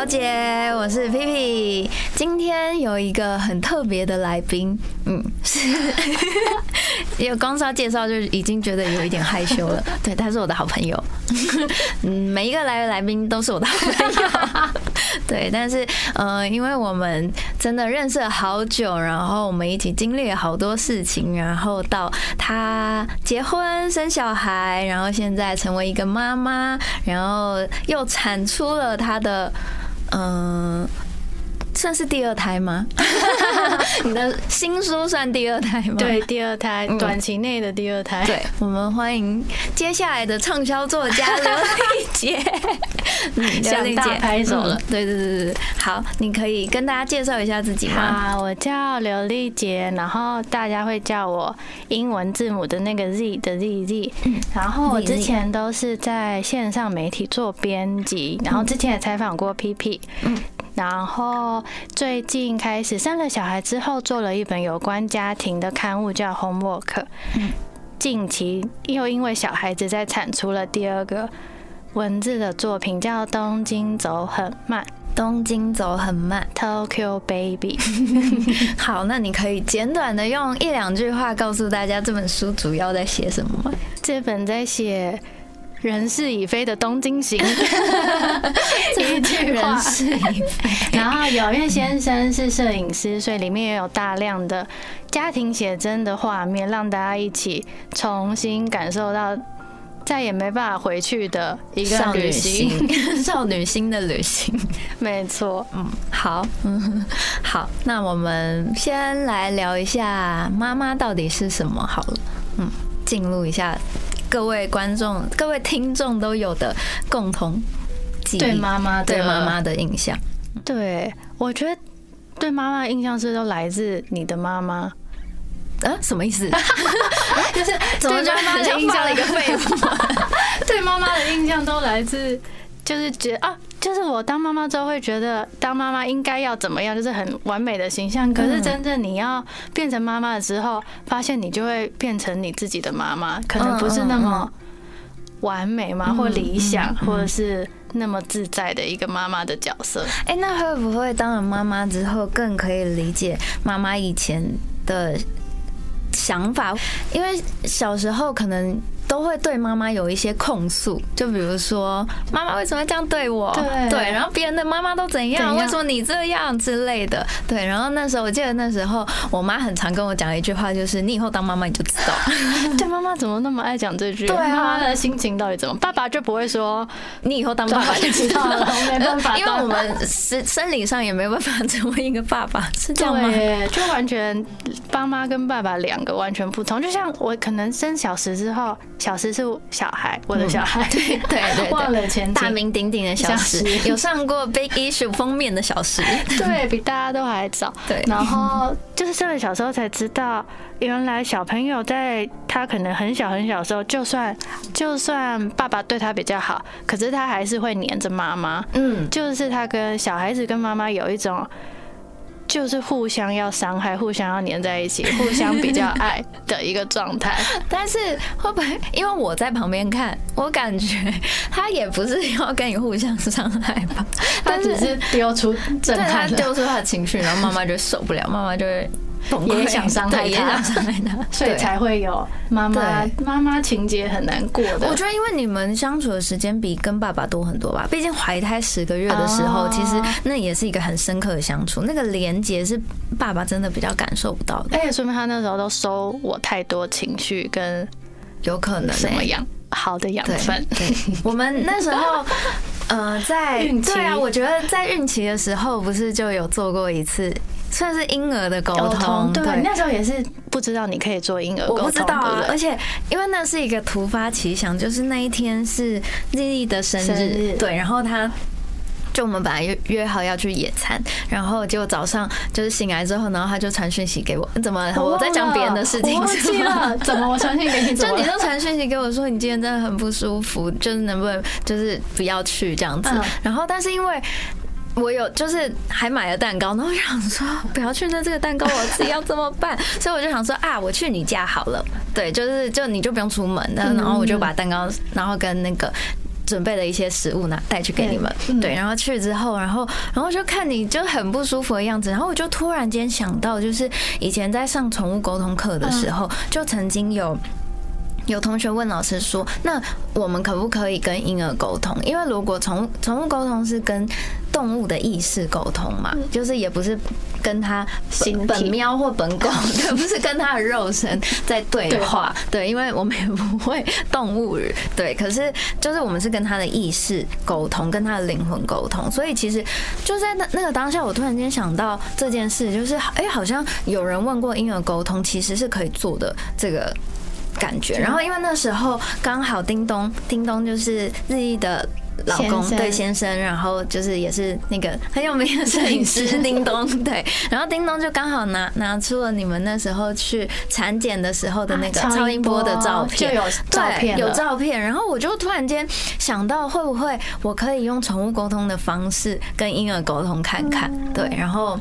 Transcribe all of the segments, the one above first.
小姐，我是 P P。今天有一个很特别的来宾，嗯，是 有光是要介绍就已经觉得有一点害羞了。对，他是我的好朋友。嗯，每一个来的来宾都是我的好朋友。对，但是呃，因为我们真的认识了好久，然后我们一起经历了好多事情，然后到他结婚生小孩，然后现在成为一个妈妈，然后又产出了他的嗯。算是第二胎吗？你的新书算第二胎吗？对，第二胎，短期内的第二胎。对，我们欢迎接下来的畅销作家刘丽姐。刘丽姐拍手了。对对对对好，你可以跟大家介绍一下自己吗？好，我叫刘丽杰，然后大家会叫我英文字母的那个 Z 的 Z Z。然后我之前都是在线上媒体做编辑，然后之前也采访过 P P。嗯。然后最近开始生了小孩之后，做了一本有关家庭的刊物，叫《Homework》。近期又因为小孩子在产出了第二个文字的作品，叫《东京走很慢》。东京走很慢，Tokyo Baby。好，那你可以简短的用一两句话告诉大家这本书主要在写什么吗？这本在写。人事已非的东京行，一句人事已非。然后有因为先生是摄影师，所以里面也有大量的家庭写真的画面，让大家一起重新感受到再也没办法回去的一个旅行，少女心。的旅行。没错，嗯，好，嗯，好，那我们先来聊一下妈妈到底是什么好了，嗯，进入一下。各位观众、各位听众都有的共同记忆，对妈妈、对妈妈的印象。对，我觉得对妈妈的印象是都来自你的妈妈。啊，什么意思？就是对妈妈的印象的一个废物。对妈妈的印象都来自。就是觉得啊，就是我当妈妈之后会觉得当妈妈应该要怎么样，就是很完美的形象。可是真正你要变成妈妈的时候，发现你就会变成你自己的妈妈，可能不是那么完美嘛，或理想，或者是那么自在的一个妈妈的角色。哎，那会不会当了妈妈之后更可以理解妈妈以前的想法？因为小时候可能。都会对妈妈有一些控诉，就比如说妈妈为什么要这样对我？对，然后别人的妈妈都怎样？为什么你这样之类的？对，然后那时候我记得那时候我妈很常跟我讲一句话，就是你以后当妈妈你就知道。对，妈妈怎么那么爱讲这句？对啊，妈妈的心情到底怎么？爸爸就不会说你以后当爸爸就知道了，没办法，因为我们生生理上也没办法成为一个爸爸，是这样吗？就完全爸妈跟爸爸两个完全不同。就像我可能生小时之后。小石是小孩，我的小孩，对 对对，忘了前大名鼎鼎的小石，有上过 Big Issue 封面的小石，对比大家都还早。对，然后就是上了小时候才知道，原来小朋友在他可能很小很小的时候，就算就算爸爸对他比较好，可是他还是会黏着妈妈。嗯，就是他跟小孩子跟妈妈有一种。就是互相要伤害，互相要黏在一起，互相比较爱的一个状态。但是会不会因为我在旁边看，我感觉他也不是要跟你互相伤害吧？他只是丢出震撼，丢出他的情绪，然后妈妈就受不了，妈妈就会。也想伤害他，伤害他，所以才会有妈妈妈妈情节很难过的。我觉得，因为你们相处的时间比跟爸爸多很多吧。毕竟怀胎十个月的时候，其实那也是一个很深刻的相处，那个连接是爸爸真的比较感受不到的。而且说明他那时候都收我太多情绪跟有可能什么样好的养分。我们那时候。呃，在对啊，我觉得在孕期的时候，不是就有做过一次，算是婴儿的沟通。对，那时候也是不知道你可以做婴儿沟通，我不知道啊。而且因为那是一个突发奇想，就是那一天是丽丽的生日，对，然后她。就我们本来约约好要去野餐，然后结果早上就是醒来之后，然后他就传讯息给我，怎么我在讲别人的事情？忘记了，怎么我传讯给你？就你就传讯息给我说你今天真的很不舒服，就是能不能就是不要去这样子？然后但是因为我有就是还买了蛋糕，然后我想说不要去，那这个蛋糕我自己要怎么办？所以我就想说啊，我去你家好了，对，就是就你就不用出门，然后我就把蛋糕，然后跟那个。准备了一些食物拿带去给你们，对，然后去之后，然后然后就看你就很不舒服的样子，然后我就突然间想到，就是以前在上宠物沟通课的时候，就曾经有。有同学问老师说：“那我们可不可以跟婴儿沟通？因为如果宠宠物沟通是跟动物的意识沟通嘛，就是也不是跟他本喵或本狗，对，不是跟他的肉身在对话，对，因为我们也不会动物语，对。可是就是我们是跟他的意识沟通，跟他的灵魂沟通。所以其实就在那那个当下，我突然间想到这件事，就是哎，好像有人问过婴儿沟通，其实是可以做的这个。”感觉，然后因为那时候刚好叮咚，叮咚就是日裔的老公对先生，然后就是也是那个很有名的摄影师 叮咚对，然后叮咚就刚好拿拿出了你们那时候去产检的时候的那个超音波的照片，就有照片，有照片，然后我就突然间想到，会不会我可以用宠物沟通的方式跟婴儿沟通看看？对，然后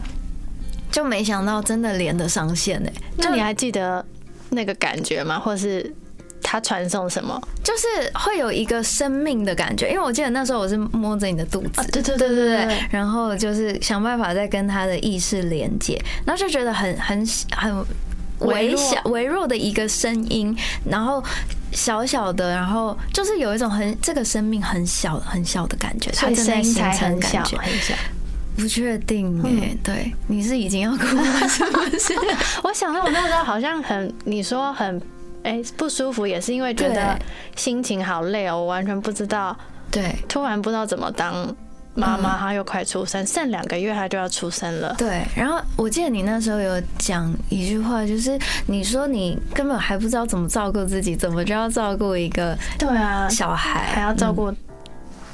就没想到真的连得上线哎，那你还记得？那个感觉吗？或者是他传送什么？就是会有一个生命的感觉，因为我记得那时候我是摸着你的肚子，对对对对对，然后就是想办法再跟他的意识连接，然后就觉得很很很微小微弱的一个声音，然后小小的，然后就是有一种很这个生命很小很小的感觉，它正在形成感觉。不确定哎，对，你是已经要哭了是不是？我想到我那时候好像很，你说很哎不舒服，也是因为觉得心情好累哦，我完全不知道，对，突然不知道怎么当妈妈，她又快出生，剩两个月她就要出生了，对。然后我记得你那时候有讲一句话，就是你说你根本还不知道怎么照顾自己，怎么就要照顾一个对啊小孩，还要照顾。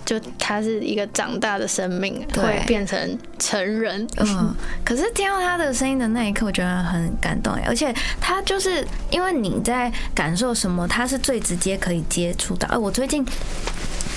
就他是一个长大的生命，会变成成人。嗯，可是听到他的声音的那一刻，我觉得很感动而且他就是因为你在感受什么，他是最直接可以接触到。哎，我最近。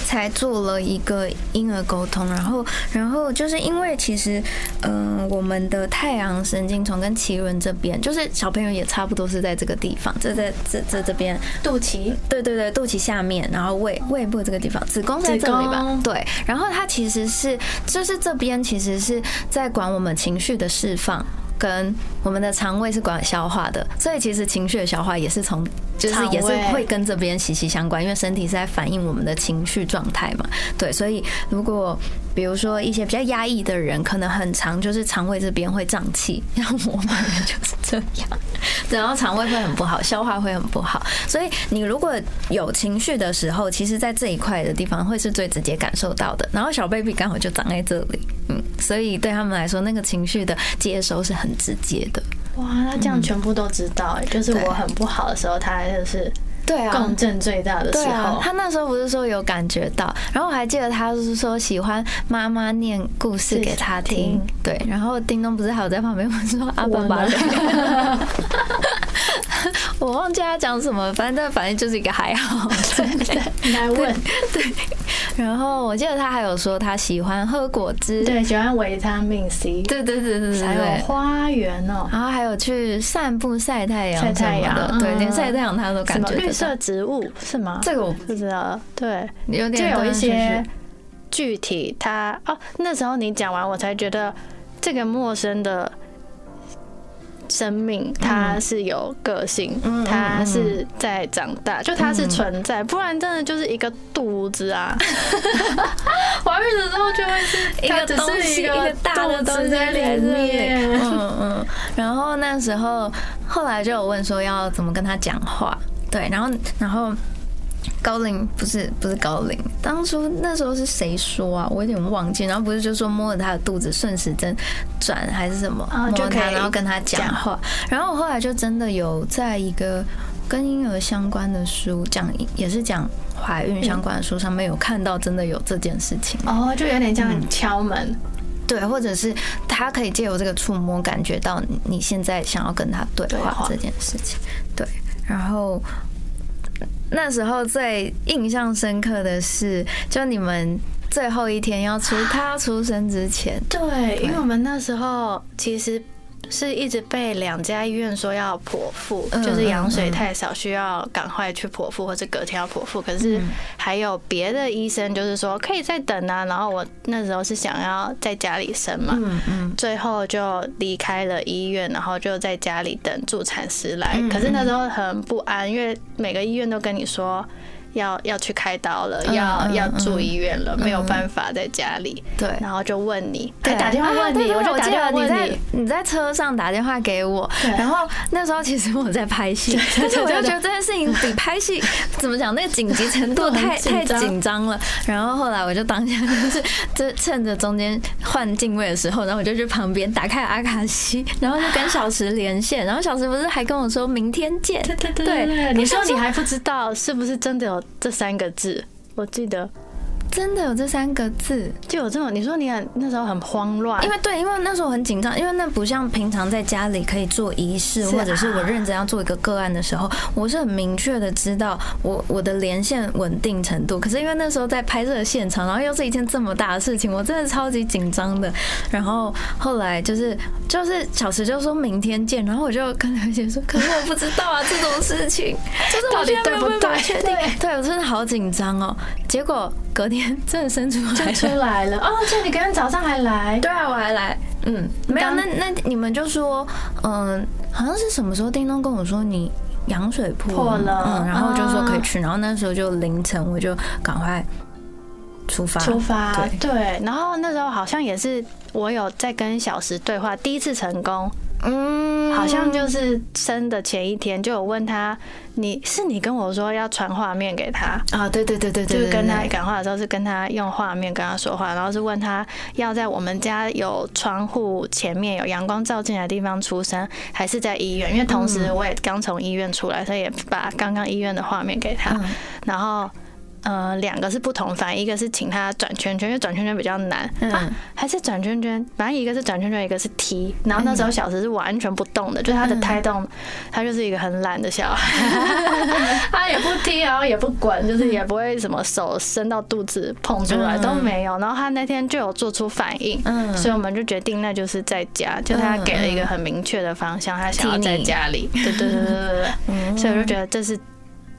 才做了一个婴儿沟通，然后，然后就是因为其实，嗯，我们的太阳神经丛跟脐轮这边，就是小朋友也差不多是在这个地方，这在这这这边肚脐，对对对，肚脐下面，然后胃胃部这个地方，子宫在这里吧？对，然后它其实是就是这边其实是在管我们情绪的释放。跟我们的肠胃是管消化的，所以其实情绪的消化也是从，就是也是会跟这边息息相关，因为身体是在反映我们的情绪状态嘛。对，所以如果比如说一些比较压抑的人，可能很长就是肠胃这边会胀气，像我本人就是这样，然后肠胃会很不好，消化会很不好。所以你如果有情绪的时候，其实在这一块的地方会是最直接感受到的。然后小 baby 刚好就长在这里，嗯，所以对他们来说，那个情绪的接收是很。直接的哇，那这样全部都知道哎，就是我很不好的时候，他就是对啊，共振最大的时候。他那时候不是说有感觉到，然后我还记得他是说喜欢妈妈念故事给他听，对。然后叮咚不是还有在旁边说阿爸爸，我忘记他讲什么，反正反正就是一个还好，你来问对。然后我记得他还有说他喜欢喝果汁，对，喜欢维他命 C，对对对对对，还有花园哦，然后还有去散步晒太阳，晒太阳对，连晒太阳他都感觉绿色植物是吗？这个我不知道，对，有点就有一些具体它哦，那时候你讲完我才觉得这个陌生的。生命它是有个性，它是在长大，就它是存在，不然真的就是一个肚子啊。怀孕的时候就会是 一个东西，一个大的东西在里面。嗯嗯。然后那时候后来就有问说要怎么跟他讲话，对，然后然后。高龄不是不是高龄，当初那时候是谁说啊？我有点忘记。然后不是就说摸着他的肚子顺时针转还是什么摸他，然后跟他讲话。然后我后来就真的有在一个跟婴儿相关的书讲，也是讲怀孕相关的书上面有看到真的有这件事情。哦，就有点像敲门，对，或者是他可以借由这个触摸感觉到你现在想要跟他对话这件事情。对，然后。那时候最印象深刻的是，就你们最后一天要出他要出生之前，对，因为我们那时候其实是一直被两家医院说要剖腹，嗯就是羊水太少，需要赶快去剖腹，或者隔天要剖腹。可是还有别的医生就是说可以再等啊。然后我那时候是想要在家里生嘛，嗯嗯，最后就离开了医院，然后就在家里等助产师来。嗯可是那时候很不安，因为每个医院都跟你说。要要去开刀了，嗯要嗯要住医院了，没有办法在家里。对。然后就问你，对，打电话问你，我就打记得电话问你在你。在车上打电话给我，对然后那时候其实我在拍戏，但是我就觉得这件事情比拍戏怎么讲，那个紧急程度 太太紧张了。然后后来我就当下就是这趁着中间换镜位的时候，然后我就去旁边打开阿卡西，然后就跟小石连线，然后小石不是还跟我说明天见，对对对对对，你说你还不知道是不是真的有这三个字？我记得真的有这三个字。就有这种，你说你很那时候很慌乱，因为对，因为那时候很紧张，因为那不像平常在家里可以做仪式，啊或者是我认真要做一个个案的时候，我是很明确的知道我我的连线稳定程度。可是因为那时候在拍摄现场，然后又是一件这么大的事情，我真的超级紧张的。然后后来就是就是小石就说明天见，然后我就跟刘姐说，可是我不知道啊这种事情，就是我到底对不对对。对我真的好紧张哦。结果隔天真的生出来就了。出来了。哦，就你刚刚早上还来，对啊，我还来，嗯，没有，那那你们就说，嗯，好像是什么时候叮咚跟我说你羊水破破了。嗯，然后就说可以啊。去，然后那时候就凌晨我就赶快出发，出发对。对，然后那时候好像也是我有在跟小石对话，第一次成功，嗯，好像就是生的前一天就有问他，你是你跟我说要传画面给他，啊，对对对对对，就是跟他讲话的时候是跟他用画面跟他说话，然后是问他要在我们家有窗户前面有阳光照进来的地方出生，还是在医院？因为同时我也刚从医院出来，所以也把刚刚医院的画面给他，嗯然后。呃，两个是不同反应，一个是请他转圈圈，因为转圈圈比较难，嗯。啊，还是转圈圈，反正一个是转圈圈，一个是踢。然后那时候小石是完全不动的，就是他的胎动，他就是一个很懒的小孩，他也不踢，然后也不滚，就是也不会什么手伸到肚子碰出来嗯。都没有。然后他那天就有做出反应，嗯。所以我们就决定那就是在家，就他给了一个很明确的方向，他想要在家里。对对对对对对，所以我就觉得这是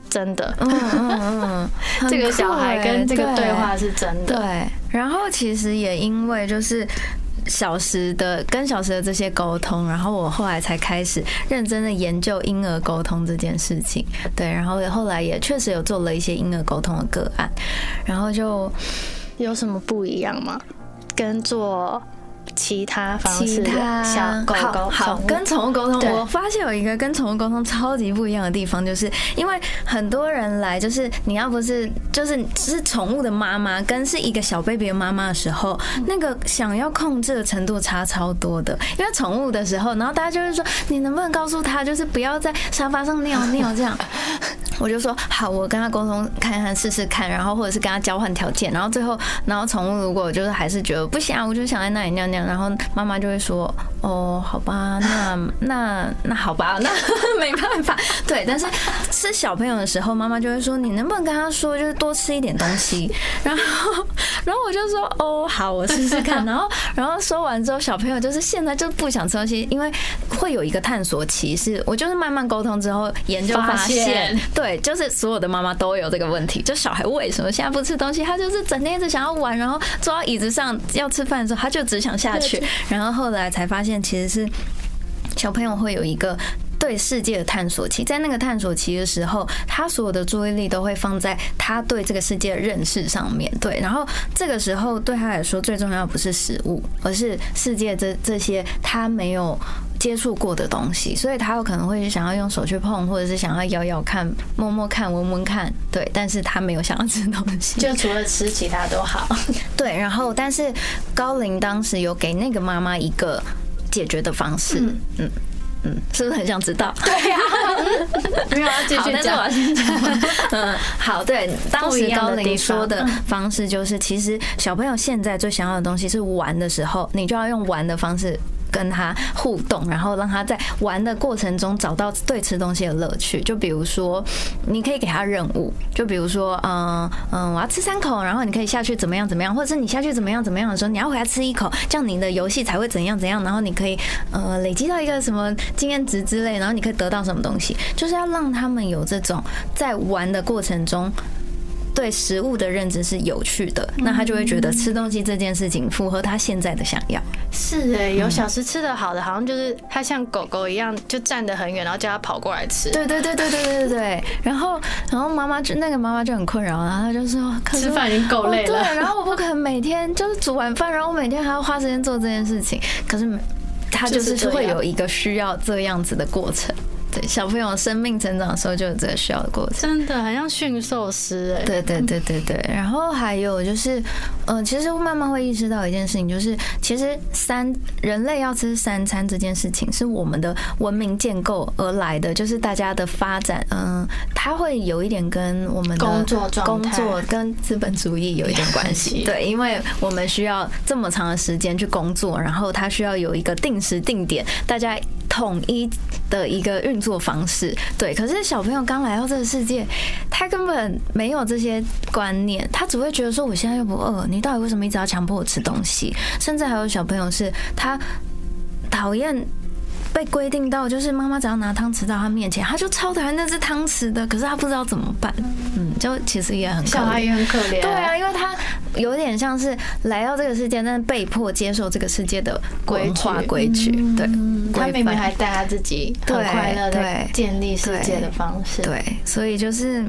真的，嗯嗯嗯，很这个小孩跟这个对对话是真的。对，然后其实也因为就是。小时的跟小时的这些沟通，然后我后来才开始认真的研究婴儿沟通这件事情。对，然后后来也确实有做了一些婴儿沟通的个案，然后就有什么不一样吗？跟做其他方式的其他小狗狗好好跟宠物沟通，我发现有一个跟宠物沟通超级不一样的地方，就是因为很多人来，就是你要不是就是是宠物的妈妈，跟是一个小 baby 的妈妈的时候，那个想要控制的程度差超多的。因为宠物的时候，然后大家就会说，你能不能告诉他，就是不要在沙发上尿尿这样。我就说好，我跟他沟通看看试试看，然后或者是跟他交换条件，然后最后，然后宠物如果就是还是觉得不行啊，我就想在那里尿尿，然后妈妈就会说哦，好吧，那那那好吧，那 没办法，对，但是吃小朋友的时候，妈妈就会说你能不能跟他说就是多吃一点东西，然后然后我就说哦好，我试试看，然后然后说完之后，小朋友就是现在就不想吃东西，因为会有一个探索期，是我就是慢慢沟通之后研究发发现现，对，就是所有的妈妈都有这个问题，就小孩为什么现在不吃东西，他就是整天一直想要玩，然后坐到椅子上要吃饭的时候，他就只想下去，然后后来才发现其实是小朋友会有一个。对世界的探索期，在那个探索期的时候，他所有的注意力都会放在他对这个世界的认识上面。对，然后这个时候对他来说最重要的不是食物，而是世界这这些他没有接触过的东西，所以他有可能会想要用手去碰，或者是想要咬咬看、摸摸看、闻闻看，对，但是他没有想要吃东西。就除了吃，其他都好。对，然后但是高龄当时有给那个妈妈一个解决的方式，嗯嗯嗯，是不是很想知道？对呀，没有要继好，续讲。嗯，好，对，当时高龄说的方式就是，其实小朋友现在最想要的东西是玩的时候，你就要用玩的方式跟他互动，然后让他在玩的过程中找到对吃东西的乐趣。就比如说，你可以给他任务，就比如说，嗯嗯，我要吃三口，然后你可以下去怎么样怎么样，或者是你下去怎么样怎么样的时候，你要回来吃一口，这样你的游戏才会怎样怎样，然后你可以呃累积到一个什么经验值之类，然后你可以得到什么东西，就是要让他们有这种在玩的过程中。对食物的认知是有趣的，那他就会觉得吃东西这件事情符合他现在的想要。是哎，有小时吃的好的，好像就是他像狗狗一样，就站得很远，然后叫他跑过来吃。对对对对对对对。然后然后妈妈就那个妈妈就很困扰，然后他就说吃饭已经够累了。对，然后我不可能每天就是煮晚饭，然后我每天还要花时间做这件事情。可是他就是会有一个需要这样子的过程。对小朋友生命成长的时候就有这个需要的过程，真的很像驯兽师哎。对对对对对，然后还有就是，嗯，其实慢慢会意识到一件事情，就是其实三人类要吃三餐这件事情是我们的文明建构而来的，就是大家的发展，嗯，它会有一点跟我们的工作工作跟资本主义有一点关系。对，因为我们需要这么长的时间去工作，然后它需要有一个定时定点，大家。统一的一个运作方式，对。可是小朋友刚来到这个世界，他根本没有这些观念，他只会觉得说：“我现在又不饿，你到底为什么一直要强迫我吃东西？”甚至还有小朋友是他讨厌。被规定到，就是妈妈只要拿汤匙到他面前，他就超讨厌那只汤匙的。可是他不知道怎么办，嗯，就其实也很小孩也很可怜。对啊，因为他有点像是来到这个世界，但是被迫接受这个世界的规划规矩。对，他明明还带他自己很快乐的建立世界的方式。对，所以就是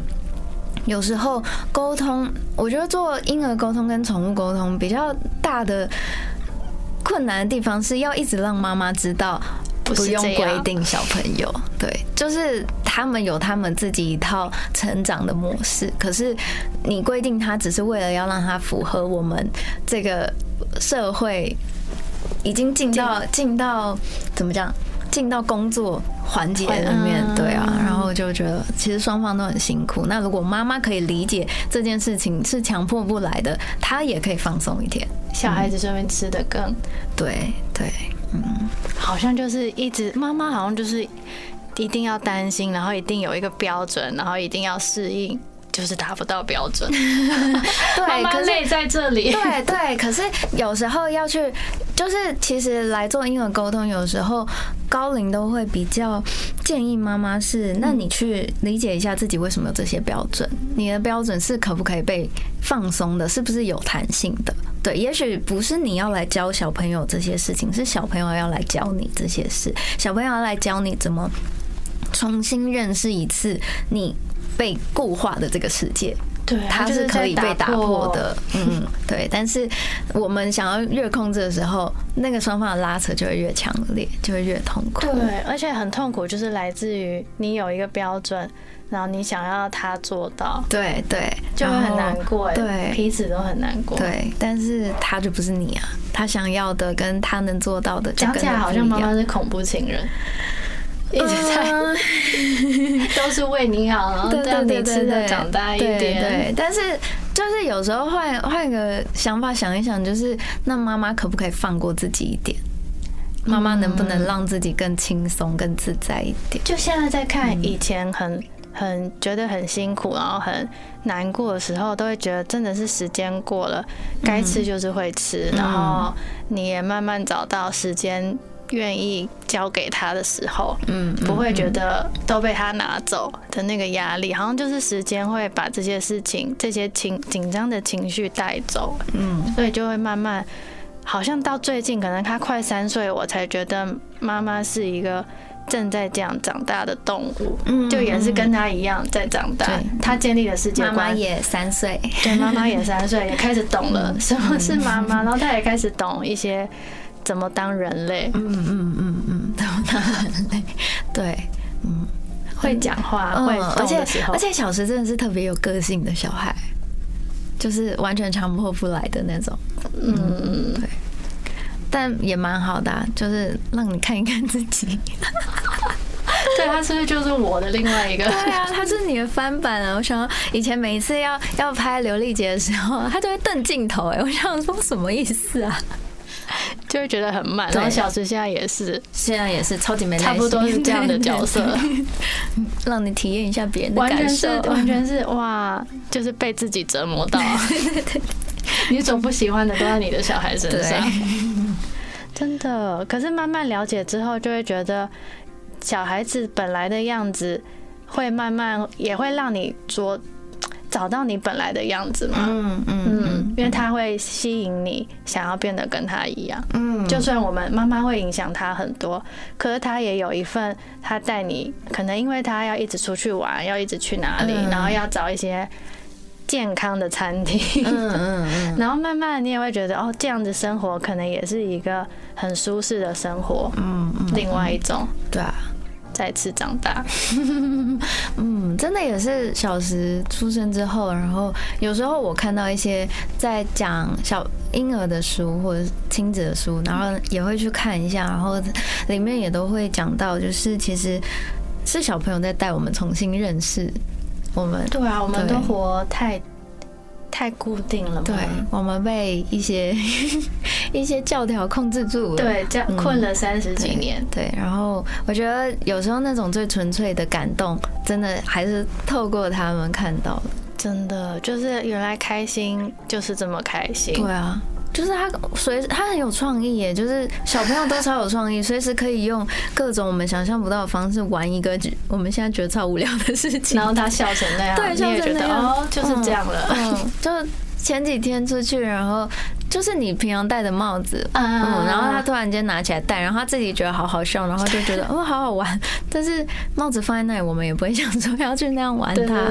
有时候沟通，我觉得做婴儿沟通跟宠物沟通比较大的困难的地方，是要一直让妈妈知道。不用规定小朋友，对，就是他们有他们自己一套成长的模式。可是你规定他，只是为了要让他符合我们这个社会，已经进到进到怎么讲，进到工作环节里面，对啊。然后就觉得其实双方都很辛苦。那如果妈妈可以理解这件事情是强迫不来的，她也可以放松一点，小孩子这边吃的更对对。嗯，好像就是一直妈妈好像就是一定要担心，然后一定有一个标准，然后一定要适应，就是达不到标准。对，可累在这里。对对，可是有时候要去，就是其实来做英文沟通，有时候高龄都会比较建议妈妈是，那你去理解一下自己为什么有这些标准，你的标准是可不可以被放松的，是不是有弹性的？对，也许不是你要来教小朋友这些事情，是小朋友要来教你这些事。小朋友要来教你怎么重新认识一次你被固化的这个世界。对，它是可以被打破的。嗯，对。但是我们想要越控制的时候，那个双方的拉扯就会越强烈，就会越痛苦。对，而且很痛苦，就是来自于你有一个标准。然后你想要他做到，对对，就会很难过，对，彼此都很难过，对。但是他就不是你啊，他想要的跟他能做到的，讲起来好像妈妈是恐怖情人，一直在 都是为你好，然后让你吃的长大一点。对，但是就是有时候换换个想法想一想，就是那妈妈可不可以放过自己一点？妈妈能不能让自己更轻松、更自在一点？就现在在看以前很。很觉得很辛苦，然后很难过的时候，都会觉得真的是时间过了，该吃就是会吃，然后你也慢慢找到时间愿意交给他的时候，嗯，不会觉得都被他拿走的那个压力，好像就是时间会把这些事情、这些情紧张的情绪带走，嗯，所以就会慢慢，好像到最近，可能他快三岁，我才觉得妈妈是一个。正在这样长大的动物，嗯就也是跟他一样在长大。他建立了世界观，妈妈也三岁，对，妈妈也三岁，也开始懂了什么是妈妈，然后他也开始懂一些怎么当人类。嗯嗯嗯嗯，怎么当人类？对，嗯，会讲话，会而且而且小时真的是特别有个性的小孩，就是完全强迫不来的那种。嗯，对。但也蛮好的，就是让你看一看自己。对，他是不是就是我的另外一个？对啊，他是你的翻版啊！我想以前每一次要要拍刘丽杰的时候，他就会瞪镜头，哎，我想说什么意思啊？就会觉得很慢。然后小石现在也是，现在也是超级没耐心，差不多是这样的角色，让你体验一下别人的感受。完全是哇，就是被自己折磨到。你总不喜欢的都在你的小孩身上，真的。可是慢慢了解之后，就会觉得小孩子本来的样子，会慢慢也会让你着找到你本来的样子嘛。嗯嗯嗯，因为他会吸引你，想要变得跟他一样。嗯，就算我们妈妈会影响他很多，可是他也有一份，他带你，可能因为他要一直出去玩，要一直去哪里，嗯然后要找一些健康的餐厅。嗯嗯嗯 然后慢慢你也会觉得，哦，这样子生活可能也是一个很舒适的生活。嗯嗯，另外一种对啊。再次长大，嗯，真的也是小时出生之后，然后有时候我看到一些在讲小婴儿的书或者是亲子的书，然后也会去看一下，然后里面也都会讲到，就是其实是小朋友在带我们重新认识我们，对啊，我们都活太太固定了。对我们被一些 一些教条控制住了，对，这样嗯困了三十几年。对，然后我觉得有时候那种最纯粹的感动，真的还是透过他们看到的。真的，就是原来开心就是这么开心。对啊，就是他随他很有创意耶，就是小朋友都超有创意，随时可以用各种我们想象不到的方式玩一个我们现在觉得超无聊的事情。然后他笑成那样，对你也觉得笑成那样哦，就是这样了。嗯，就前几天出去，然后就是你平常戴的帽子，嗯，然后他突然间拿起来戴，然后他自己觉得好好笑，然后就觉得哦好好玩，但是帽子放在那里，我们也不会想说要去那样玩它。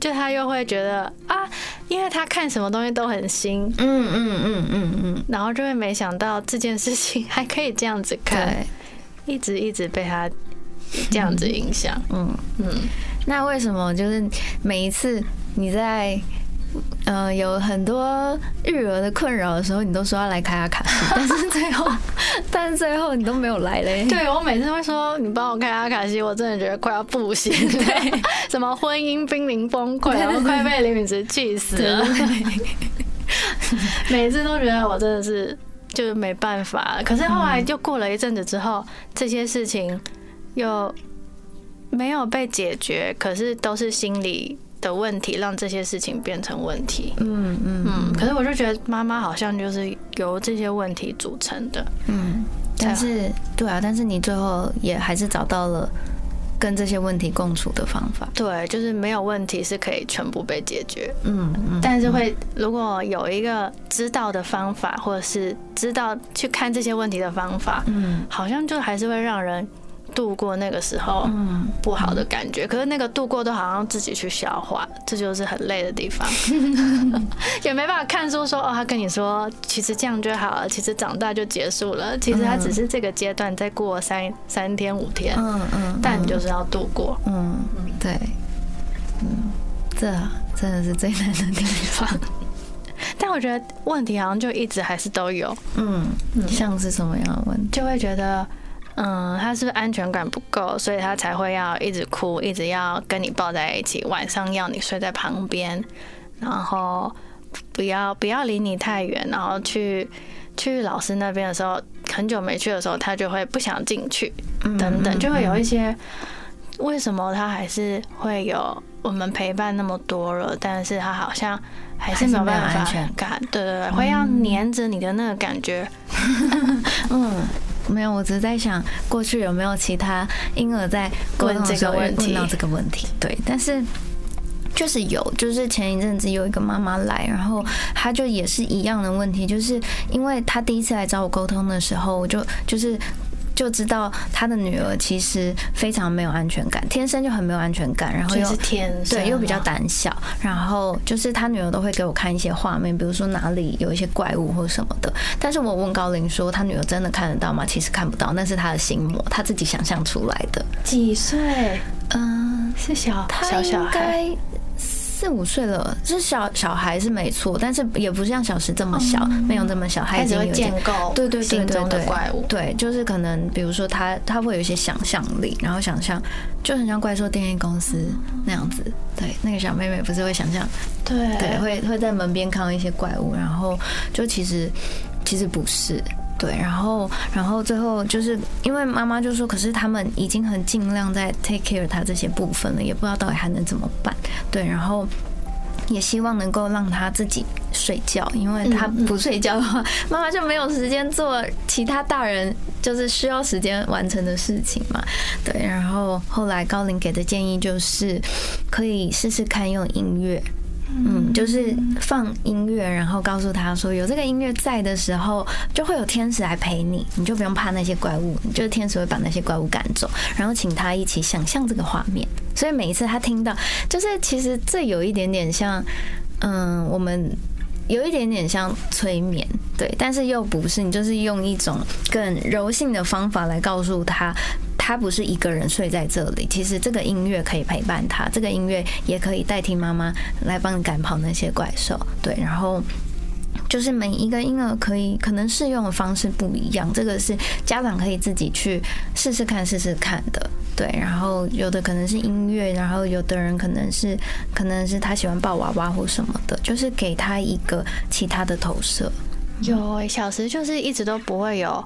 就他又会觉得啊，因为他看什么东西都很新，嗯嗯嗯嗯嗯，然后就会没想到这件事情还可以这样子看，一直一直被他这样子影响。嗯。嗯，那为什么就是每一次你在呃有很多育儿的困扰的时候，你都说要来开阿卡。西，但是最后，但是最后你都没有来嘞？对我每次会说你帮我看阿卡西，我真的觉得快要不行，对，什么婚姻濒临崩溃，然后快被林敏慈气死了，每次都觉得我真的是就是没办法。可是后来就过了一阵子之后，这些事情又没有被解决，可是都是心理的问题让这些事情变成问题。嗯嗯嗯，可是我就觉得妈妈好像就是由这些问题组成的。嗯，但是对啊，但是你最后也还是找到了跟这些问题共处的方法。对，就是没有问题是可以全部被解决，嗯嗯，但是会如果有一个知道的方法，或者是知道去看这些问题的方法，嗯好像就还是会让人度过那个时候嗯不好的感觉。可是那个度过都好像自己去消化，这就是很累的地方，也没办法看书说哦，他跟你说其实这样就好了，其实长大就结束了，其实他只是这个阶段再过三三天五天，嗯嗯，但你就是要度过。嗯对，嗯，这真的是最难的地方。但我觉得问题好像就一直还是都有，嗯，像是什么样的问题？就会觉得，嗯，他是不是安全感不够，所以他才会要一直哭，一直要跟你抱在一起，晚上要你睡在旁边，然后不要不要离你太远，然后去去老师那边的时候，很久没去的时候，他就会不想进去，嗯。等等，就会有一些为什么他还是会有我们陪伴那么多了，但是他好像还是没有办还是没有安全感，对对对，会要黏着你的那个感觉，嗯，没有，我只是在想，过去有没有其他婴儿在问这个问题问到这个问题？对，但是。就是有，就是前一阵子有一个妈妈来，然后她就也是一样的问题，就是因为她第一次来找我沟通的时候，我就就是就知道他的女儿其实非常没有安全感，天生就很没有安全感，然后又就是天生对，又比较胆小，然后就是他女儿都会给我看一些画面，比如说哪里有一些怪物或什么的。但是我问高林说，他女儿真的看得到吗？其实看不到，那是他的心魔，他自己想象出来的。几岁？嗯，是小小小孩，该四五岁了，是小小孩是没错，但是也不像小时这么小，没有这么小，他已经有点。建构对对对对心中的对怪物。对，就是可能比如说他他会有一些想象力，然后想象就很像怪兽电力公司那样子。对，那个小妹妹不是会想象对对，会会在门边看到一些怪物，然后就其实其实不是，对，然后然后最后就是因为妈妈就说，可是他们已经很尽量在 take care 他这些部分了，也不知道到底还能怎么办。对，然后。也希望能够让他自己睡觉，因为他不睡觉的话，妈妈就没有时间做其他大人就是需要时间完成的事情嘛。对，然后后来高林给的建议就是可以试试看用音乐。嗯，就是放音乐，然后告诉他说，有这个音乐在的时候，就会有天使来陪你，你就不用怕那些怪物，就是天使会把那些怪物赶走，然后请他一起想象这个画面。所以每一次他听到，就是其实这有一点点像，嗯，我们有一点点像催眠，对，但是又不是，你就是用一种更柔性的方法来告诉他。他不是一个人睡在这里，其实这个音乐可以陪伴他，这个音乐也可以代替妈妈来帮你赶跑那些怪兽。对，然后就是每一个婴儿可以可能适用的方式不一样，这个是家长可以自己去试试看、试试看的。对，然后有的可能是音乐，然后有的人可能是可能是他喜欢抱娃娃或什么的，就是给他一个其他的投射。有小时就是一直都不会有。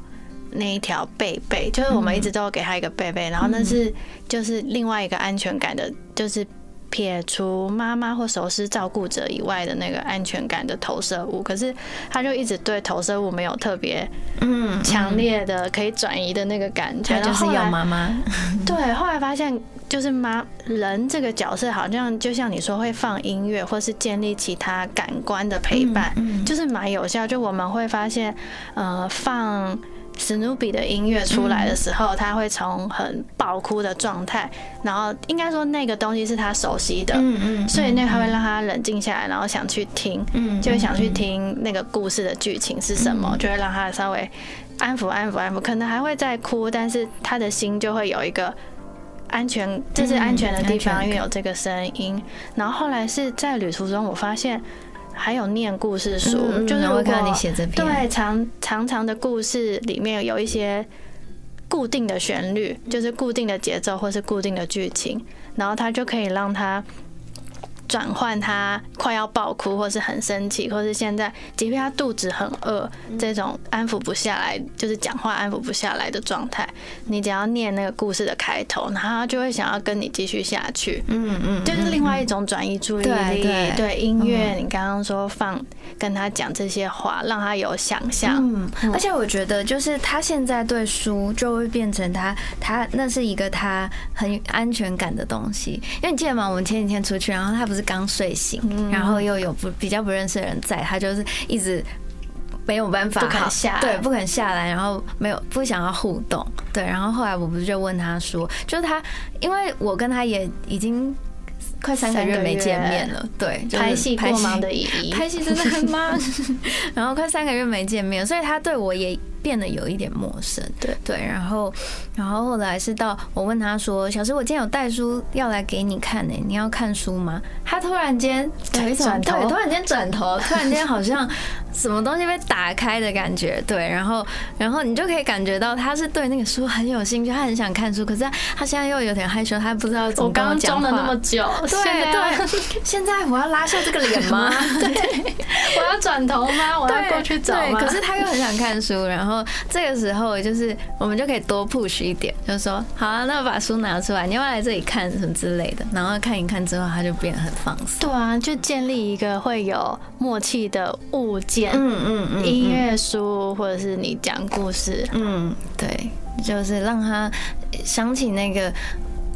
那一条贝贝，就是我们一直都给他一个贝贝，然后那是就是另外一个安全感的，就是撇除妈妈或熟师照顾者以外的那个安全感的投射物。可是他就一直对投射物没有特别嗯强烈的可以转移的那个感觉，就是要妈妈。对，后来发现就是妈人这个角色好像就像你说会放音乐或是建立其他感官的陪伴，就是蛮有效。就我们会发现，呃，放。史努比的音乐出来的时候，他会从很爆哭的状态，然后应该说那个东西是他熟悉的，嗯嗯，所以那他会让他冷静下来，然后想去听，嗯，就会想去听那个故事的剧情是什么，就会让他稍微安抚安抚安抚，可能还会再哭，但是他的心就会有一个安全，这是安全的地方，因为有这个声音。然后后来是在旅途中，我发现。还有念故事书，就是我看你写这篇，对长长长的故事里面有一些固定的旋律，就是固定的节奏或是固定的剧情，然后它就可以让它。转换他快要爆哭，或是很生气，或是现在即便他肚子很饿，这种安抚不下来，就是讲话安抚不下来的状态，你只要念那个故事的开头，然后他就会想要跟你继续下去。嗯嗯，就是另外一种转移注意力。对音乐，你刚刚说放跟他讲这些话，让他有想象。嗯，而且我觉得就是他现在对书就会变成他他那是一个他很安全感的东西，因为你记得吗？我们前几天出去，然后他不是。是刚睡醒，然后又有不比较不认识的人在，他就是一直没有办法不肯下，对，不肯下来，然后没有不想要互动，对，然后后来我不是就问他说，就是他，因为我跟他也已经快三个月没见面了，对，拍戏拍忙的姨，拍戏真的很忙，然后快三个月没见面，所以他对我也。变得有一点陌生，对对，然后，然后后来是到我问他说：“小石，我今天有带书要来给你看呢，你要看书吗？”他突然间有一种对，突然间转头，突然间好像什么东西被打开的感觉，对，然后，然后你就可以感觉到他是对那个书很有兴趣，他很想看书，可是他现在又有点害羞，他不知道怎么跟我刚装。了那么久，对对，现在我要拉下这个脸吗？对，我要转头吗？我要过去找吗？可是他又很想看书，然后。这个时候就是我们就可以多 push 一点，就是说，好啊，那我把书拿出来，你要来这里看什么之类的，然后看一看之后，他就变得很放松。对啊，就建立一个会有默契的物件，嗯嗯嗯，音乐书或者是你讲故事，嗯，对，就是让他想起那个。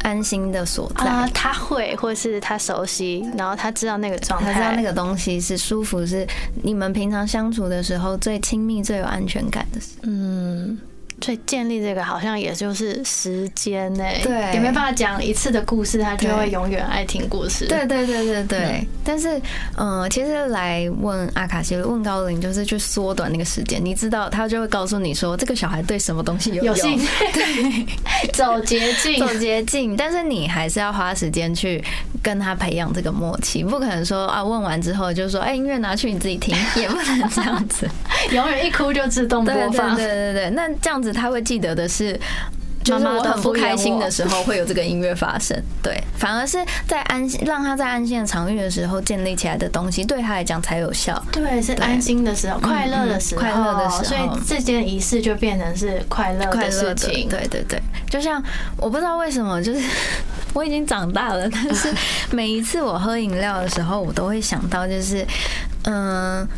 安心的所在，他会，或是他熟悉，然后他知道那个状态，他知道那个东西是舒服，是你们平常相处的时候最亲密、最有安全感的事。嗯。所以建立这个好像也就是时间呢，对，也没办法讲一次的故事，他就会永远爱听故事。对对对对对。但是，嗯，其实来问阿卡西，问高龄，就是去缩短那个时间。你知道，他就会告诉你说，这个小孩对什么东西有有兴趣，对，走捷径，走捷径。但是你还是要花时间去跟他培养这个默契，不可能说啊，问完之后就说，哎，音乐拿去你自己听，也不能这样子，永远一哭就自动播放。对对对对，那这样子。他会记得的是，就是我很不开心的时候会有这个音乐发生。对，反而是在安心让他在安心的场域的时候建立起来的东西，对他来讲才有效。对，是安心的时候，快乐的时候，嗯快乐的时候所以这件仪式就变成是快乐快乐的，事情。对对对，就像我不知道为什么，就是 我已经长大了，但是 每一次我喝饮料的时候，我都会想到，就是嗯。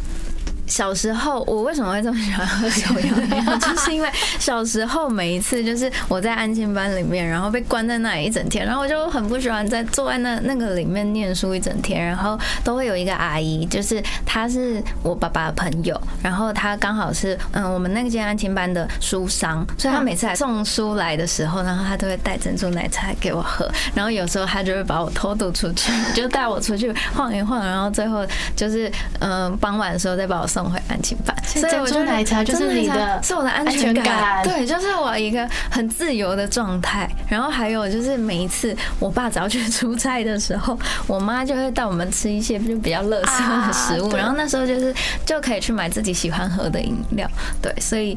小时候，我为什么会这么喜欢喝手摇饮料？就是因为小时候每一次，就是我在安亲班里面，然后被关在那里一整天，然后我就很不喜欢在坐在那那个里面念书一整天，然后都会有一个阿姨，就是她是我爸爸的朋友，然后她刚好是嗯我们那间安亲班的书商，所以她每次来送书来的时候，然后她都会带珍珠奶茶给我喝，然后有时候她就会把我偷渡出去，就带我出去 晃一晃，然后最后就是嗯傍晚的时候再把我送回安亲班，所以珍珠奶茶就是你的是我的安安全全感，对，就是我一个很自由的状态。然后还有就是每一次我爸只要去出差的时候，我妈就会带我们吃一些就比较乐色的食物，然后那时候就是就可以去买自己喜欢喝的饮料，对，所以。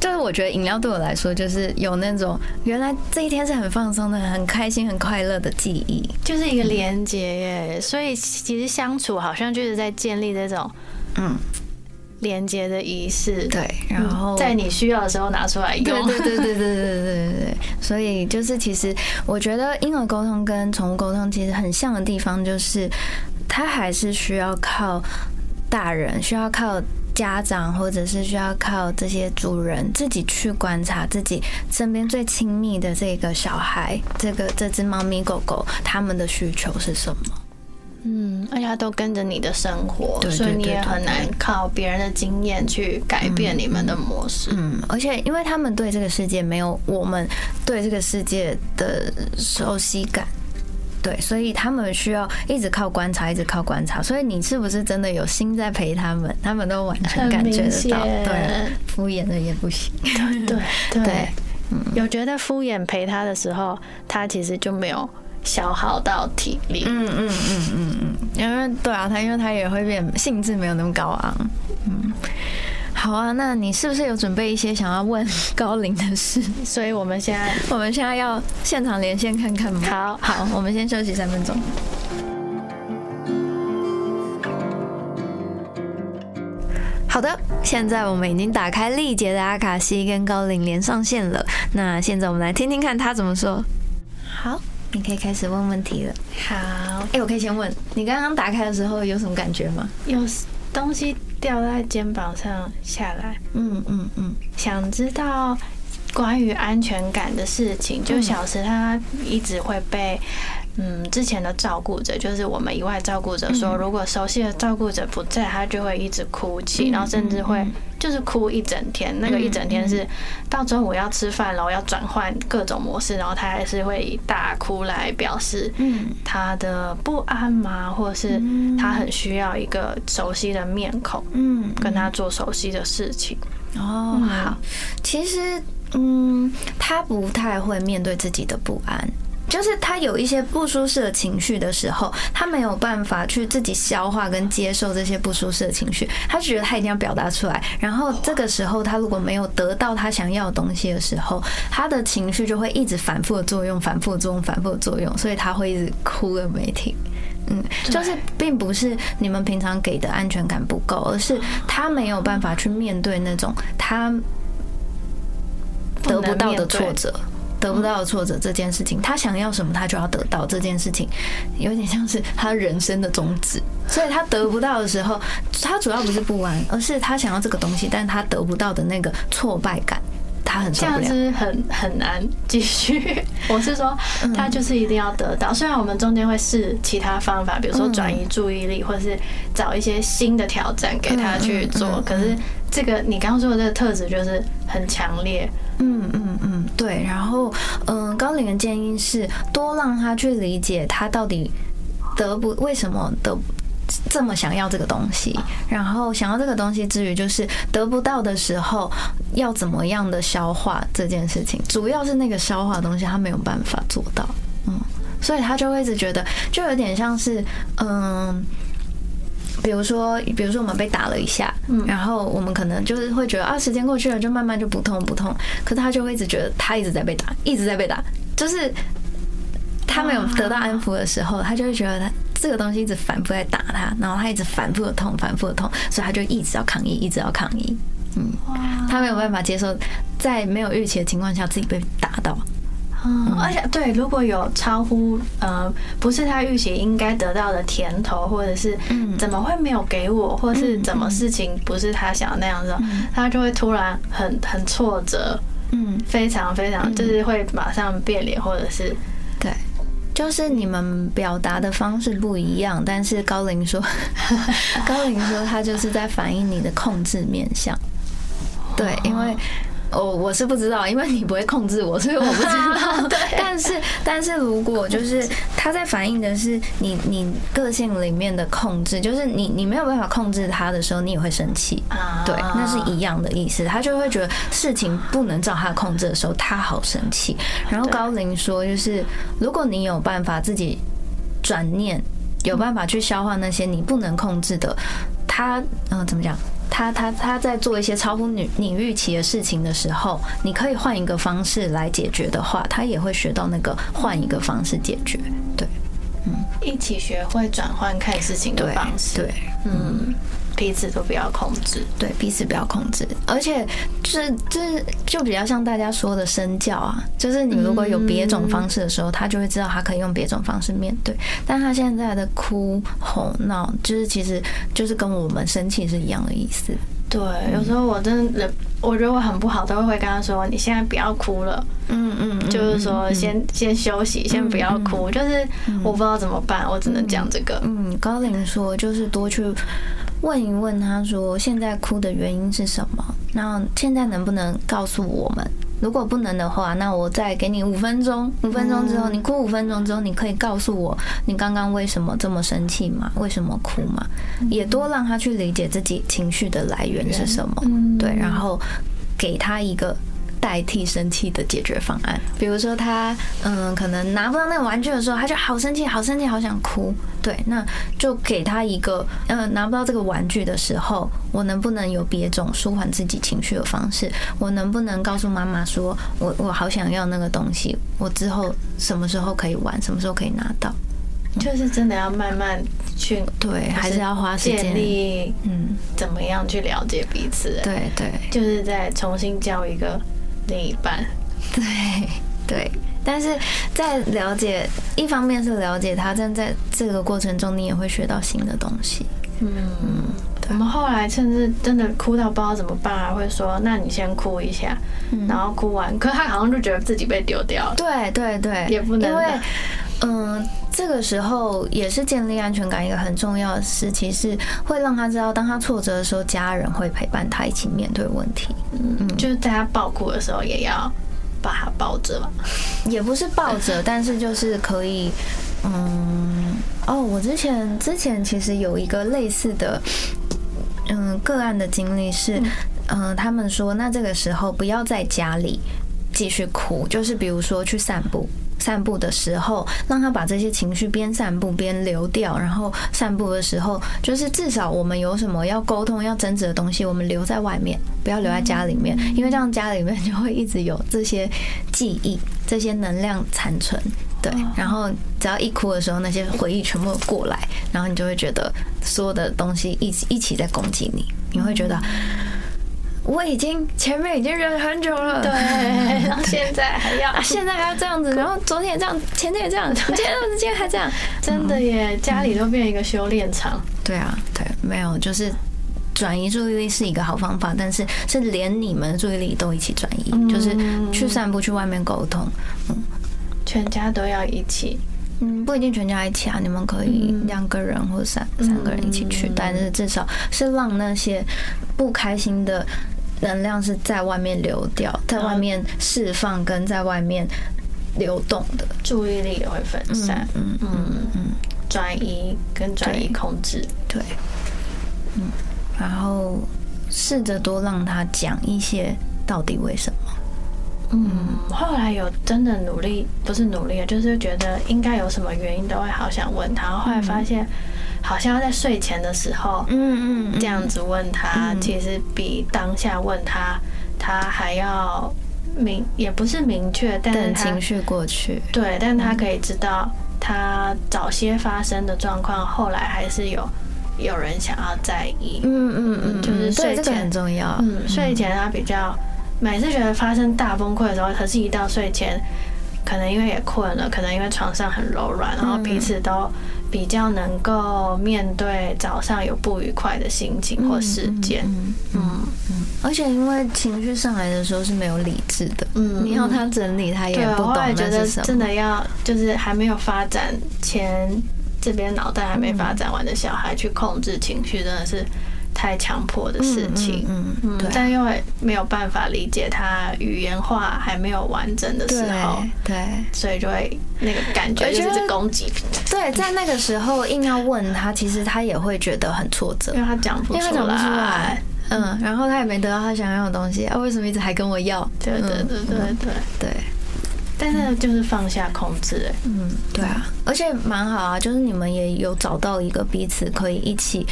就是我觉得饮料对我来说，就是有那种原来这一天是很放松的、很开心、很快乐的记忆。就是一个连接耶。所以其实相处好像就是在建立这种嗯，连接的仪式。对，然后在你需要的时候拿出来用。对对对对对对对对，所以就是其实我觉得婴儿沟通跟宠物沟通其实很像的地方，就是它还是需要靠大人，需要靠。家长或者是需要靠这些主人自己去观察自己身边最亲密的这个小孩，这个这只猫咪狗狗，他们的需求是什么？嗯，而且它都跟着你的生活，对对所以你也很难靠别人的经验去改变你们的模式。嗯，而且因为他们对这个世界没有我们对这个世界的熟悉感，对，所以他们需要一直靠观察，一直靠观察。所以你是不是真的有心在陪他们？他们都完全很感觉得到，对，敷衍的也不行。对对对，有觉得敷衍陪他的时候，他其实就没有消耗到体力。嗯嗯嗯嗯嗯，因为对啊，他因为他也会变兴致没有那么高昂。嗯，好啊，那你是不是有准备一些想要问 高龄的事？所以我们现在我们现在要现场连线看看吗？好好，我们先休息三分钟。好的，现在我们已经打开丽杰的阿卡西跟高龄连上线了。那现在我们来听听看他怎么说。好，你可以开始问问题了。好哎、我可以先问你，刚刚打开的时候有什么感觉吗？有东西掉在肩膀上下来，嗯嗯嗯想知道关于安全感的事情。就小时他一直会被。嗯，之前的照顾者就是我们以外照顾者说，如果熟悉的照顾者不在，他就会一直哭泣，然后甚至会就是哭一整天。那个一整天是到中午要吃饭了，要转换各种模式，然后他还是会以大哭来表示嗯。他的不安嘛，或者是他很需要一个熟悉的面孔，嗯，跟他做熟悉的事情。哦，好，其实，嗯，他不太会面对自己的不安。就是他有一些不舒适的情绪的时候，他没有办法去自己消化跟接受这些不舒适的情绪，他觉得他一定要表达出来。然后这个时候，他如果没有得到他想要的东西的时候，他的情绪就会一直反复的作用，反复的作用，反复的作用，所以他会一直哭个没停。嗯，就是并不是你们平常给的安全感不够，而是他没有办法去面对那种他得不到的挫折。得不到的挫折这件事情，他想要什么，他就要得到这件事情，有点像是他人生的宗旨。所以他得不到的时候，他主要不是不安，而是他想要这个东西，但是他得不到的那个挫败感，他很这。样子很很难继续。我是说，嗯他就是一定要得到。虽然我们中间会试其他方法，比如说转移注意力，或者是找一些新的挑战给他去做嗯。可是这个你刚刚说的这个特质就是很强烈。嗯嗯嗯，对。然后，嗯，高龄的建议是多让他去理解他到底得不为什么得这么想要这个东西，然后想要这个东西之余，就是得不到的时候要怎么样的消化这件事情，主要是那个消化的东西他没有办法做到，嗯，所以他就会一直觉得，就有点像是，嗯。比如说，比如说我们被打了一下，然后我们可能就是会觉得啊，时间过去了，就慢慢就不痛不痛。可他就会一直觉得他一直在被打，一直在被打，就是他没有得到安抚的时候，他就会觉得他这个东西一直反复在打他，然后他一直反复的痛，反复的痛，所以他就一直要抗议，一直要抗议。嗯，他没有办法接受在没有预期的情况下自己被打到。嗯，而且对，如果有超乎呃不是他预期应该得到的甜头，或者是怎么会没有给我，或是怎么事情不是他想的那样子，他就会突然很很挫折，嗯，非常非常就是会马上变脸，或者是对，就是你们表达的方式不一样，但是高林说，高林说他就是在反映你的控制面相，对，因为。哦，我是不知道，因为你不会控制我，所以我不知道。对，但是但是如果就是他在反映的是你你个性里面的控制，就是你你没有办法控制他的时候，你也会生气。啊，对，那是一样的意思。他就会觉得事情不能照他控制的时候，他好生气。然后高林说，就是如果你有办法自己转念，有办法去消化那些你不能控制的，他嗯怎么讲？他他他在做一些超乎你你预期的事情的时候，你可以换一个方式来解决的话，他也会学到那个换一个方式解决。对，嗯，一起学会转换看事情的方式。对，嗯。彼此都不要控制，对，彼此不要控制，而且这这就比较像大家说的身教啊，就是你如果有别种方式的时候，他就会知道他可以用别种方式面对。但他现在的哭吼闹，就是其实就是跟我们生气是一样的意思。对，有时候我真的，我觉得我很不好，都会跟他说：“你现在不要哭了。”嗯嗯，就是说先先休息，先不要哭。就是我不知道怎么办，我只能讲这个。嗯，高林说就是多去。问一问他说：“现在哭的原因是什么？那现在能不能告诉我们？如果不能的话，那我再给你五分钟。五分钟之后，你哭五分钟之后，你可以告诉我你刚刚为什么这么生气吗？为什么哭吗？也多让他去理解自己情绪的来源是什么。对，然后给他一个。”代替生气的解决方案，比如说他嗯，可能拿不到那个玩具的时候，他就好生气，好生气，好想哭。对，那就给他一个嗯，拿不到这个玩具的时候，我能不能有别种舒缓自己情绪的方式？我能不能告诉妈妈说，我我好想要那个东西，我之后什么时候可以玩，什么时候可以拿到？就是真的要慢慢去对，还是要花时间建立嗯，怎么样去了解彼此？对对，就是在重新教一个。另一半，对对，但是在了解一方面是了解他，但在这个过程中，你也会学到新的东西。嗯嗯，我们后来甚至真的哭到不知道怎么办，还会说：“那你先哭一下，然后哭完。”可他好像就觉得自己被丢掉了。对对对，也不能因为嗯，这个时候也是建立安全感一个很重要的事情，是会让他知道，当他挫折的时候，家人会陪伴他一起面对问题。嗯，就是在他爆哭的时候，也要把他抱着吧。也不是抱着，但是就是可以，嗯，哦，我之前之前其实有一个类似的，嗯，个案的经历是，嗯，他们说，那这个时候不要在家里继续哭，就是比如说去散步。散步的时候，让他把这些情绪边散步边流掉。然后散步的时候，就是至少我们有什么要沟通、要争执的东西，我们留在外面，不要留在家里面，因为这样家里面就会一直有这些记忆、这些能量残存。对，然后只要一哭的时候，那些回忆全部过来，然后你就会觉得所有的东西一起一起在攻击你，你会觉得。我已经前面已经忍很久了，对，然后现在还要，现在还要这样子，然后昨天也这样，前天也这样，今天今天还这样，真的耶，家里都变一个修炼场。对啊，对，没有，就是转移注意力是一个好方法，但是是连你们注意力都一起转移，就是去散步，去外面沟通，嗯，全家都要一起，嗯，不一定全家一起啊，你们可以两个人或者三三个人一起去，但是至少是让那些不开心的。能量是在外面流掉，在外面释放，跟在外面流动的，注意力也会分散。嗯嗯嗯，转移跟转移控制，对。嗯，然后试着多让他讲一些到底为什么。嗯，后来有真的努力，不是努力，就是觉得应该有什么原因，都会好想问他。后来发现。好像要在睡前的时候，嗯嗯，这样子问他，其实比当下问他，他还要明，也不是明确，但是情绪过去，对，但他可以知道他早些发生的状况，后来还是有有人想要在意，嗯嗯嗯，就是睡前很重要，嗯，睡前他比较每次觉得发生大崩溃的时候，可是一到睡前。可能因为也困了，可能因为床上很柔软，然后彼此都比较能够面对早上有不愉快的心情或事件。嗯嗯嗯，而且因为情绪上来的时候是没有理智的，嗯，你要他整理，他也不懂。我觉得真的要就是还没有发展前，这边脑袋还没发展完的小孩去控制情绪，真的是。太强迫的事情，嗯嗯，对，但因为没有办法理解他语言化还没有完整的时候，对，所以就会那个感觉就是攻击。对，在那个时候硬要问他，其实他也会觉得很挫折，因为他讲不出来，嗯，然后他也没得到他想要的东西，啊，为什么一直还跟我要？对对对对对。对，但是就是放下控制，哎，嗯，对啊，而且蛮好啊，就是你们也有找到一个彼此可以一起。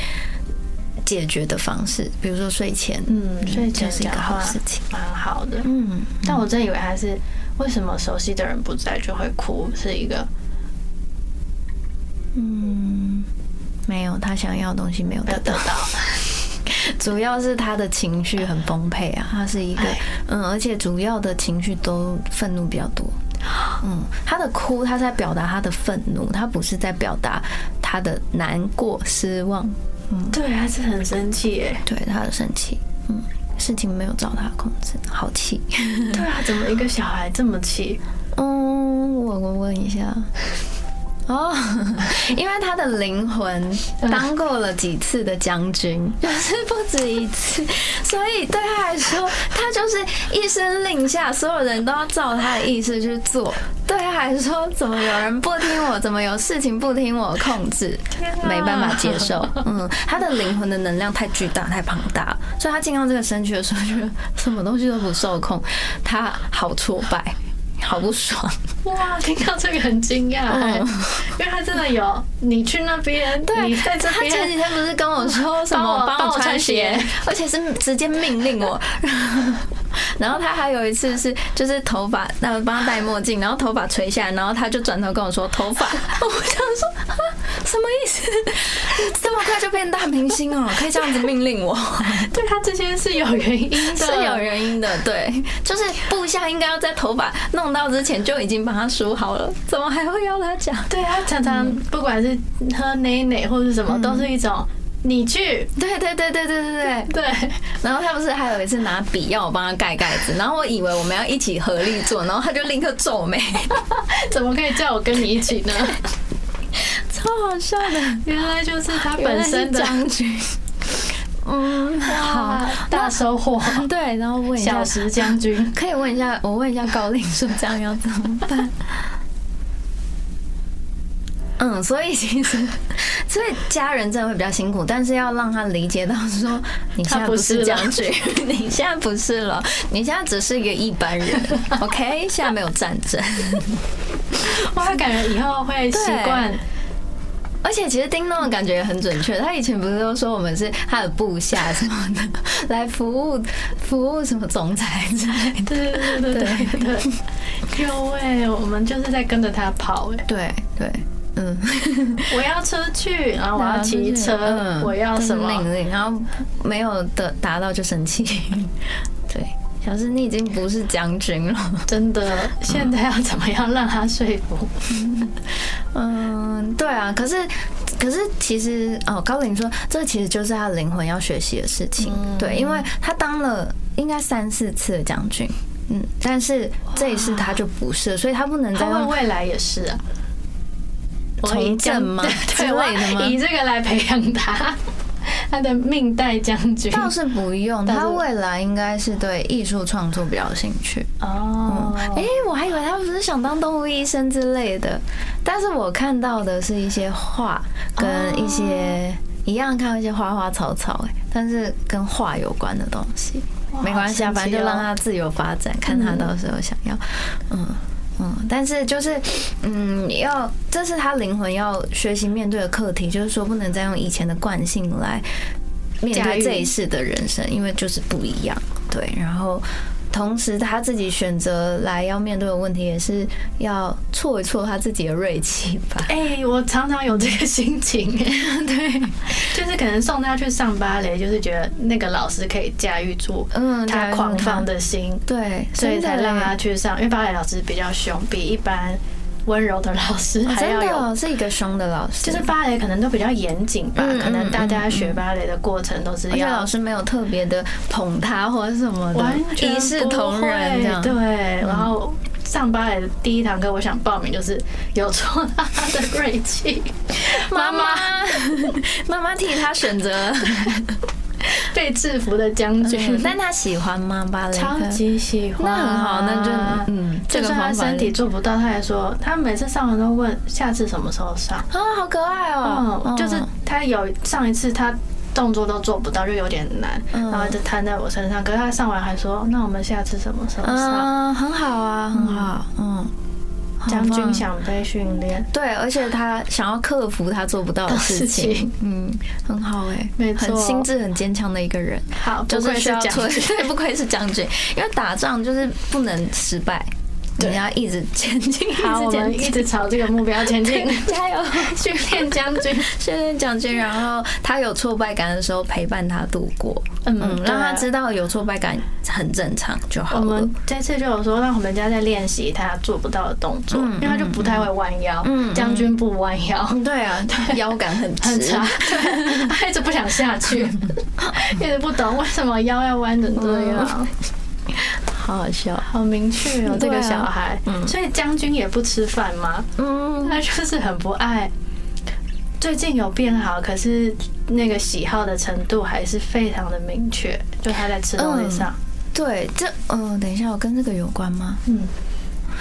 解决的方式，比如说睡前，嗯，睡前是一个好事情，蛮好的，嗯。但我真以为他是为什么熟悉的人不在就会哭，是一个，嗯，没有他想要的东西没有得到，主要是他的情绪很丰沛啊，他是一个，嗯，而且主要的情绪都愤怒比较多，嗯，他的哭他在表达他的愤怒，他不是在表达他的难过失望。对，他是很生气，哎，对，他的生气，嗯，事情没有照他控制，好气。对啊，怎么一个小孩这么气？嗯，我我问一下。哦，因为他的灵魂当过了几次的将军，就 是不止一次，所以对他来说，他就是一声令下，所有人都要照他的意思去做。对他来说，怎么有人不听我？怎么有事情不听我控制？没办法接受。嗯，他的灵魂的能量太巨大、太庞大，所以他进到这个身躯的时候，觉得什么东西都不受控，他好挫败。好不爽哇！听到这个很惊讶，因为他真的有你去那边，对，在这边。他前几天不是跟我说什么帮我穿鞋，而且是直接命令我。然后他还有一次是就是头发，那帮他戴墨镜，然后头发垂下来，然后他就转头跟我说头发。我想说什么意思？这么快就变大明星哦？可以这样子命令我？对他这些是有原因的，是有原因的。对，就是部下应该要在头发弄到之前就已经帮他梳好了，怎么还会要他讲？对啊常常不管是喝奶奶或者什么，都是一种。你去，对对对对对对对对。然后他不是还有一次拿笔要我帮他盖盖子，然后我以为我们要一起合力做，然后他就立刻皱眉，怎么可以叫我跟你一起呢？超好笑的，原来就是他本身的将军。嗯，好，大收获。对，然后问一下小石将军，可以问一下，我问一下高令说这样要怎么办？嗯，所以其实，所以家人真的会比较辛苦，但是要让他理解到说，你现在不是将军，你现在不是了，你现在只是一个一般人。OK，现在没有战争。我感觉以后会习惯，而且其实叮咚的感觉也很准确。他以前不是都说我们是他的部下什么的，来服务服务什么总裁之类的。对对对对对。有哎，我们就是在跟着他跑哎。对对。嗯，我要车去，然后我要骑车，我要什么命令，然后没有的达到就生气。对，小是，你已经不是将军了，真的。现在要怎么样让他说服？嗯，对啊。可是，可是其实哦，高林说，这其实就是他灵魂要学习的事情。对，因为他当了应该三四次的将军，嗯，但是这一次他就不是，所以他不能再问未来也是啊。从政吗？之类的吗？以这个来培养他，他的命带将军倒是不用。他未来应该是对艺术创作比较有兴趣哦。哎，我还以为他不是想当动物医生之类的，但是我看到的是一些画跟一些一样，看到一些花花草草，哎，但是跟画有关的东西，没关系啊，反正就让他自由发展，看他到时候想要，嗯。嗯，但是就是，嗯，要这是他灵魂要学习面对的课题，就是说不能再用以前的惯性来面对这一世的人生，因为就是不一样。对，然后同时他自己选择来要面对的问题，也是要挫一挫他自己的锐气吧。哎、我常常有这个心情，对，就是可能送他去上芭蕾，就是觉得那个老师可以驾驭住嗯，他。狂放的心，对，所以才让他去上，因为芭蕾老师比较凶，比一般温柔的老师哦还要有。是一个凶的老师，就是芭蕾可能都比较严谨吧，嗯可能大家学芭蕾的过程都是而且要老师没有特别的捧他或者什么的，一视同仁这样。对，然后上芭蕾的第一堂课，我想报名就是有错他的锐气，妈妈，妈妈 替他选择，被制服的将军，但他喜欢吗？芭蕾超级喜欢，那很好，那就嗯，就算他身体做不到，他也说他每次上完都问下次什么时候上。啊，好可爱哦。嗯，就是他有上一次他动作都做不到，就有点难，嗯然后就摊在我身上。可是他上完还说，那我们下次什么时候上？嗯，很好啊，很好，嗯。将军想被训练，对，而且他想要克服他做不到的事事情。情，嗯，很好哎，没错。很心智很坚强的一个人。好，就不愧是需要做，将 军。对，不愧是将军，因为打仗就是不能失败，对。你要一直前进，好，我们一直朝这个目标前进，加油！训练将军。训练将军，然后他有挫败感的时候陪伴他度过，嗯嗯，让他知道有挫败感很正常就好了。我们。这次就有说，让我们家在练习他做不到的动作，嗯因为他就不太会弯腰。将军不弯腰，嗯，对啊，腰感很直。很差，对，他一直不想下去，一直不懂为什么腰要弯成这样，好好笑。好明确哦，这个小孩。嗯所以将军也不吃饭吗？嗯，他就是很不爱。最近有变好，可是那个喜好的程度还是非常的明确，就他在吃东西上，对，这嗯，等一下，我跟这个有关吗？嗯，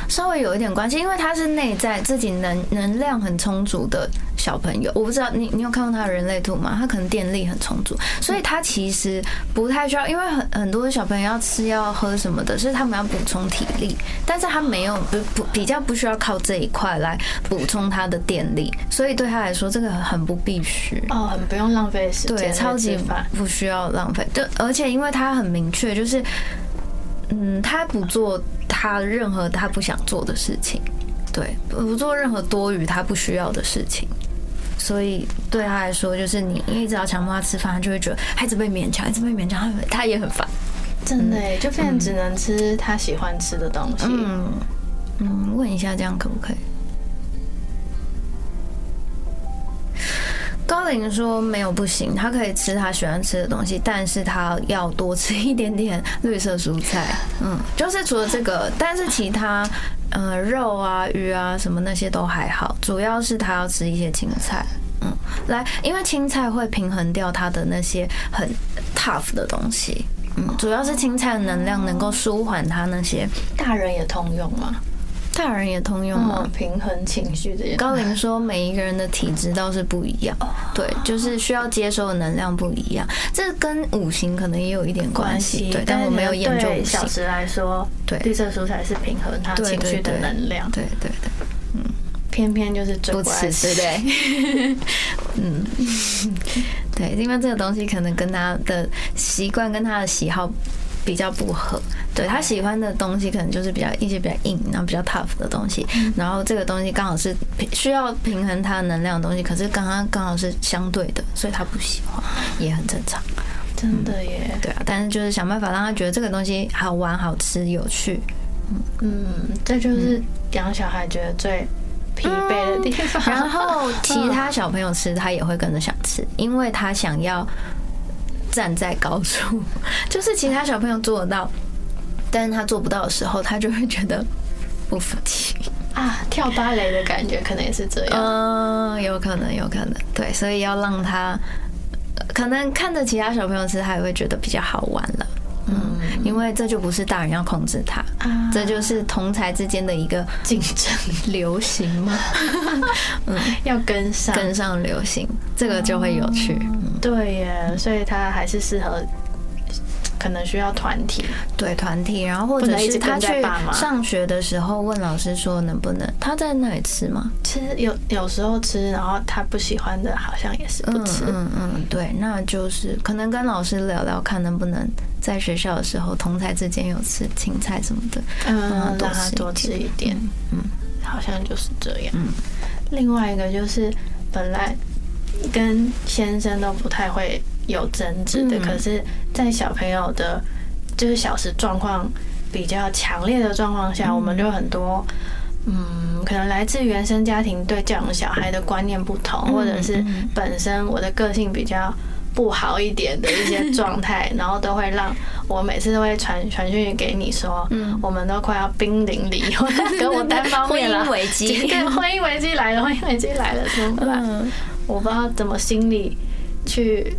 稍微有一点关系，因为他是内在自己能能量很充足的小朋友。我不知道你你有看过他的人类图吗？他可能电力很充足，所以他其实不太需要，因为很很多小朋友要吃要喝什么的，是他们要补充体力，但是他没有不不比较不需要靠这一块来补充他的电力，所以对他来说这个很不必须。哦，很不用浪费时间，对，超级烦。不需要浪费。对而且因为他很明确，就是嗯，他不做他任何他不想做的事情，对，不做任何多余他不需要的事情。所以对他来说，就是你一直要强迫他吃饭，他就会觉得他一直被勉强，一直被勉强，他他也很烦。真的耶，就变成只能吃他喜欢吃的东西。嗯嗯，问一下这样可不可以？高龄说没有不行，他可以吃他喜欢吃的东西，但是他要多吃一点点绿色蔬菜。嗯，就是除了这个，但是其他呃肉啊、鱼啊什么那些都还好，主要是他要吃一些青菜。嗯，来，因为青菜会平衡掉他的那些很 tough 的东西。嗯，主要是青菜的能量能够舒缓他那些。大人也通用吗？大人也通用吗嗯，？平衡情绪这件事。高龄说，每一个人的体质倒是不一样，对，就是需要接收的能量不一样，这跟五行可能也有一点关系，对，但我没有研究五行，对小时来说，对。绿色蔬菜是平衡他情绪的能量，对对对，偏偏就是最不吃，对不对？嗯，对，因为这个东西可能跟他的习惯跟他的喜好比较不合，对他喜欢的东西可能就是比较一些比较硬，然后比较 tough 的东西，然后这个东西刚好是平需要平衡他的能量的东西，可是刚刚刚好是相对的，所以他不喜欢，也很正常。真的耶。对啊，但是就是想办法让他觉得这个东西好玩、好吃、有趣。嗯，这就是养小孩觉得最疲惫的地方。然后其他小朋友吃，他也会跟着想吃，因为他想要站在高处，就是其他小朋友做得到，但是他做不到的时候，他就会觉得不服气。啊，跳芭蕾的感觉可能也是这样。嗯，有可能，有可能，对，所以要让他呃可能看着其他小朋友吃，他也会觉得比较好玩了。嗯，因为这就不是大人要控制他，啊这就是同才之间的一个竞争流行嘛，要跟上，跟上流行，这个就会有趣。嗯对耶，所以他还是适合可能需要团体，对团体，然后或者是他去上学的时候问老师说能不能他在那里吃吗？吃有有时候吃，然后他不喜欢的好像也是不吃。嗯嗯，对，那就是可能跟老师聊聊看能不能在学校的时候同台之间有吃青菜什么的，嗯，让他多吃一点。嗯，好像就是这样。嗯，另外一个就是本来跟先生都不太会。有争执的，可是，在小朋友的，就是小时状况比较强烈的状况下，我们就很多，嗯，可能来自原生家庭对教养小孩的观念不同，或者是本身我的个性比较不好一点的一些状态，然后都会让我每次都会传传讯给你说，嗯，我们都快要濒临离婚，跟我单方面了，婚姻危机，对，婚姻危机来了，婚姻危机来了，怎么办？我不知道怎么心里去。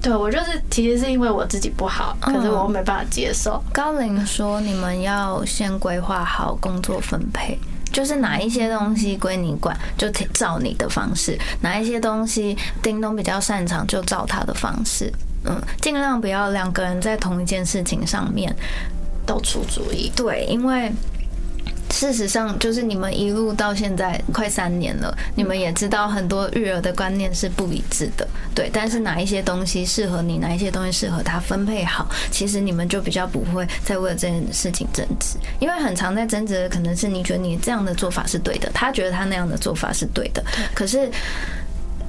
对，我就是其实是因为我自己不好，可是我没办法接受。高龄说，你们要先规划好工作分配，就是哪一些东西归你管，就照你的方式；哪一些东西叮咚比较擅长，就照他的方式。嗯，尽量不要两个人在同一件事情上面都出主意。对，因为。事实上，就是你们一路到现在快三年了，你们也知道很多育儿的观念是不一致的，对。但是哪一些东西适合你，哪一些东西适合他分配好，其实你们就比较不会再为了这件事情争执，因为很常在争执的可能是你觉得你这样的做法是对的，他觉得他那样的做法是对的。可是，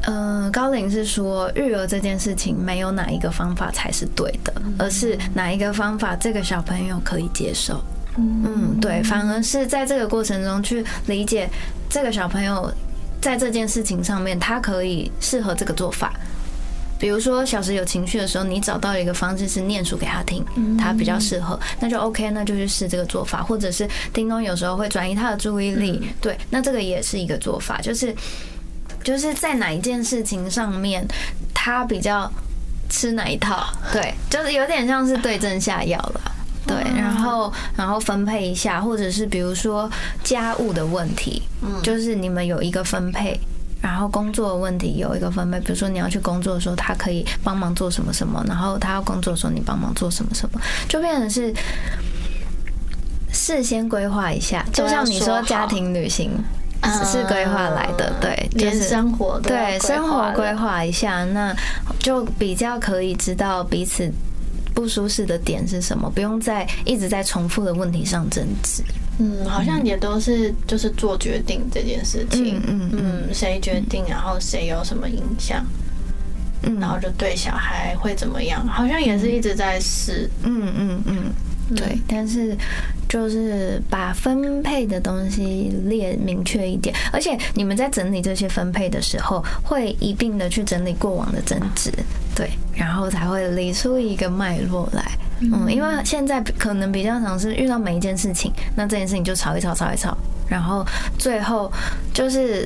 嗯，高龄是说育儿这件事情没有哪一个方法才是对的，而是哪一个方法这个小朋友可以接受。嗯，对，反而是在这个过程中去理解这个小朋友在这件事情上面，他可以适合这个做法。比如说，小时有情绪的时候，你找到一个方式是念书给他听，他比较适合，那就 OK，那就去试这个做法。或者是叮咚有时候会转移他的注意力，对，那这个也是一个做法，就是就是在哪一件事情上面，他比较吃哪一套，对，就是有点像是对症下药了。对，然后然后分配一下，或者是比如说家务的问题，嗯，就是你们有一个分配，然后工作的问题有一个分配，比如说你要去工作的时候，他可以帮忙做什么什么，然后他要工作的时候，你帮忙做什么什么，就变成是事先规划一下，就像你说家庭旅行是规划来的，对，就是生活对生活规划一下，那就比较可以知道彼此。不舒适的点是什么？不用在一直在重复的问题上争执。嗯，好像也都是就是做决定这件事情。嗯嗯，谁决定，然后谁有什么影响，然后就对小孩会怎么样？好像也是一直在试。嗯嗯嗯。对，但是就是把分配的东西列明确一点，而且你们在整理这些分配的时候，会一并的去整理过往的争执，对，然后才会理出一个脉络来。嗯，因为现在可能比较常是遇到每一件事情，那这件事情就吵一吵，吵一吵，然后最后就是。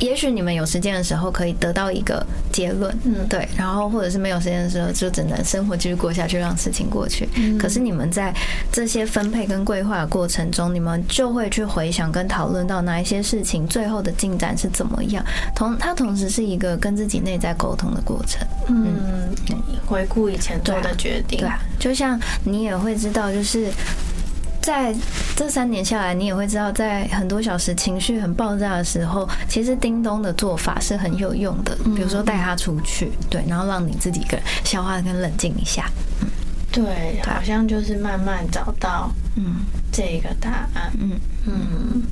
也许你们有时间的时候可以得到一个结论，嗯，对，然后或者是没有时间的时候，就只能生活继续过下去，让事情过去。可是你们在这些分配跟规划的过程中，你们就会去回想跟讨论到哪一些事情最后的进展是怎么样。同它同时是一个跟自己内在沟通的过程。嗯，回顾以前做的决定，对啊，就像你也会知道，就是。在这三年下来，你也会知道，在很多小时情绪很爆炸的时候，其实叮咚的做法是很有用的。比如说带他出去，对，然后让你自己更消化跟冷静一下。嗯，对，好像就是慢慢找到嗯这个答案。嗯嗯，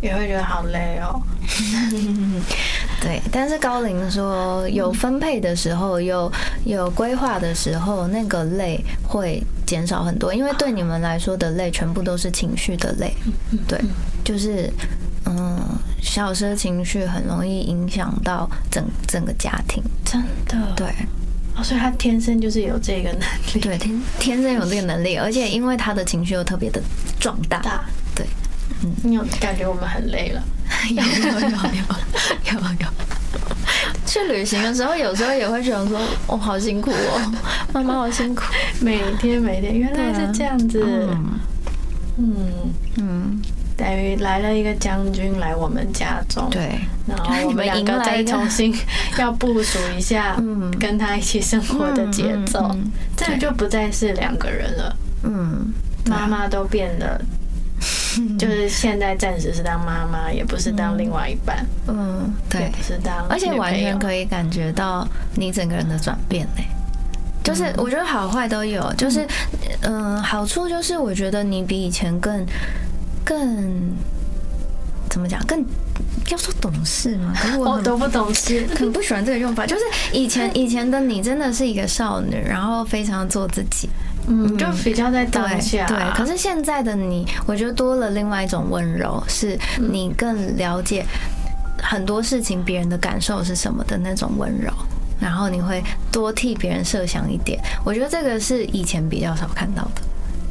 也会觉得好累哦。对，但是高龄说有分配的时候，有有规划的时候，那个累会减少很多，因为对你们来说的累，全部都是情绪的累。对，就是嗯，小时候情绪很容易影响到整整个家庭，真的。对，哦，所以他天生就是有这个能力，对，天天生有这个能力，而且因为他的情绪又特别的壮大，对，嗯，你有感觉我们很累了？有有有有有有，去旅行的时候，有时候也会觉得说，我好辛苦哦，妈妈好辛苦，每天每天，原来是这样子，嗯。嗯，等于来了一个将军来我们家中，对，然后我们两个再重新 要部署一下，嗯，跟他一起生活的节奏，这就不再是两个人了，嗯，妈妈都变得，就是现在暂时是当妈妈，也不是当另外一半，嗯，对，是当，而且完全可以感觉到你整个人的转变呢。就是我觉得好坏都有，就是嗯，好处就是我觉得你比以前更更怎么讲，更要说懂事吗？我都不懂事，可能不喜欢这个用法。就是以前以前的你真的是一个少女，然后非常做自己，嗯，就比较在当下。对，可是现在的你，我觉得多了另外一种温柔，是你更了解很多事情，别人的感受是什么的那种温柔。然后你会多替别人设想一点，我觉得这个是以前比较少看到的。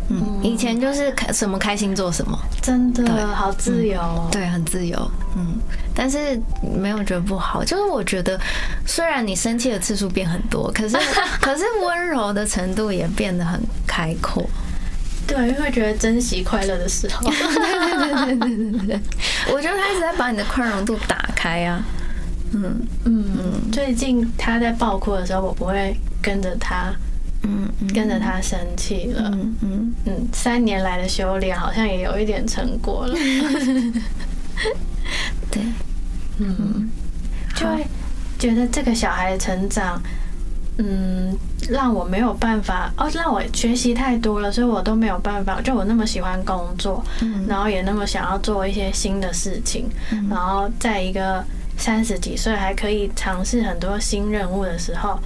嗯，以前就是开什么开心做什么，真的好自由，对，很自由。嗯，但是没有觉得不好，就是我觉得虽然你生气的次数变很多，可是 可是温柔的程度也变得很开阔。对，因为觉得珍惜快乐的时候。对对对对对对，我觉得他一直在把你的宽容度打开啊。嗯。嗯。嗯，最近他在爆哭的时候，我不会跟着他，嗯，跟着他生气了。嗯嗯嗯，三年来的修炼好像也有一点成果了。对，嗯，就会觉得这个小孩的成长，嗯，让我没有办法哦，让我学习太多了，所以我都没有办法。就我那么喜欢工作，然后也那么想要做一些新的事情，然后在一个。三十几岁还可以尝试很多新任务的时候，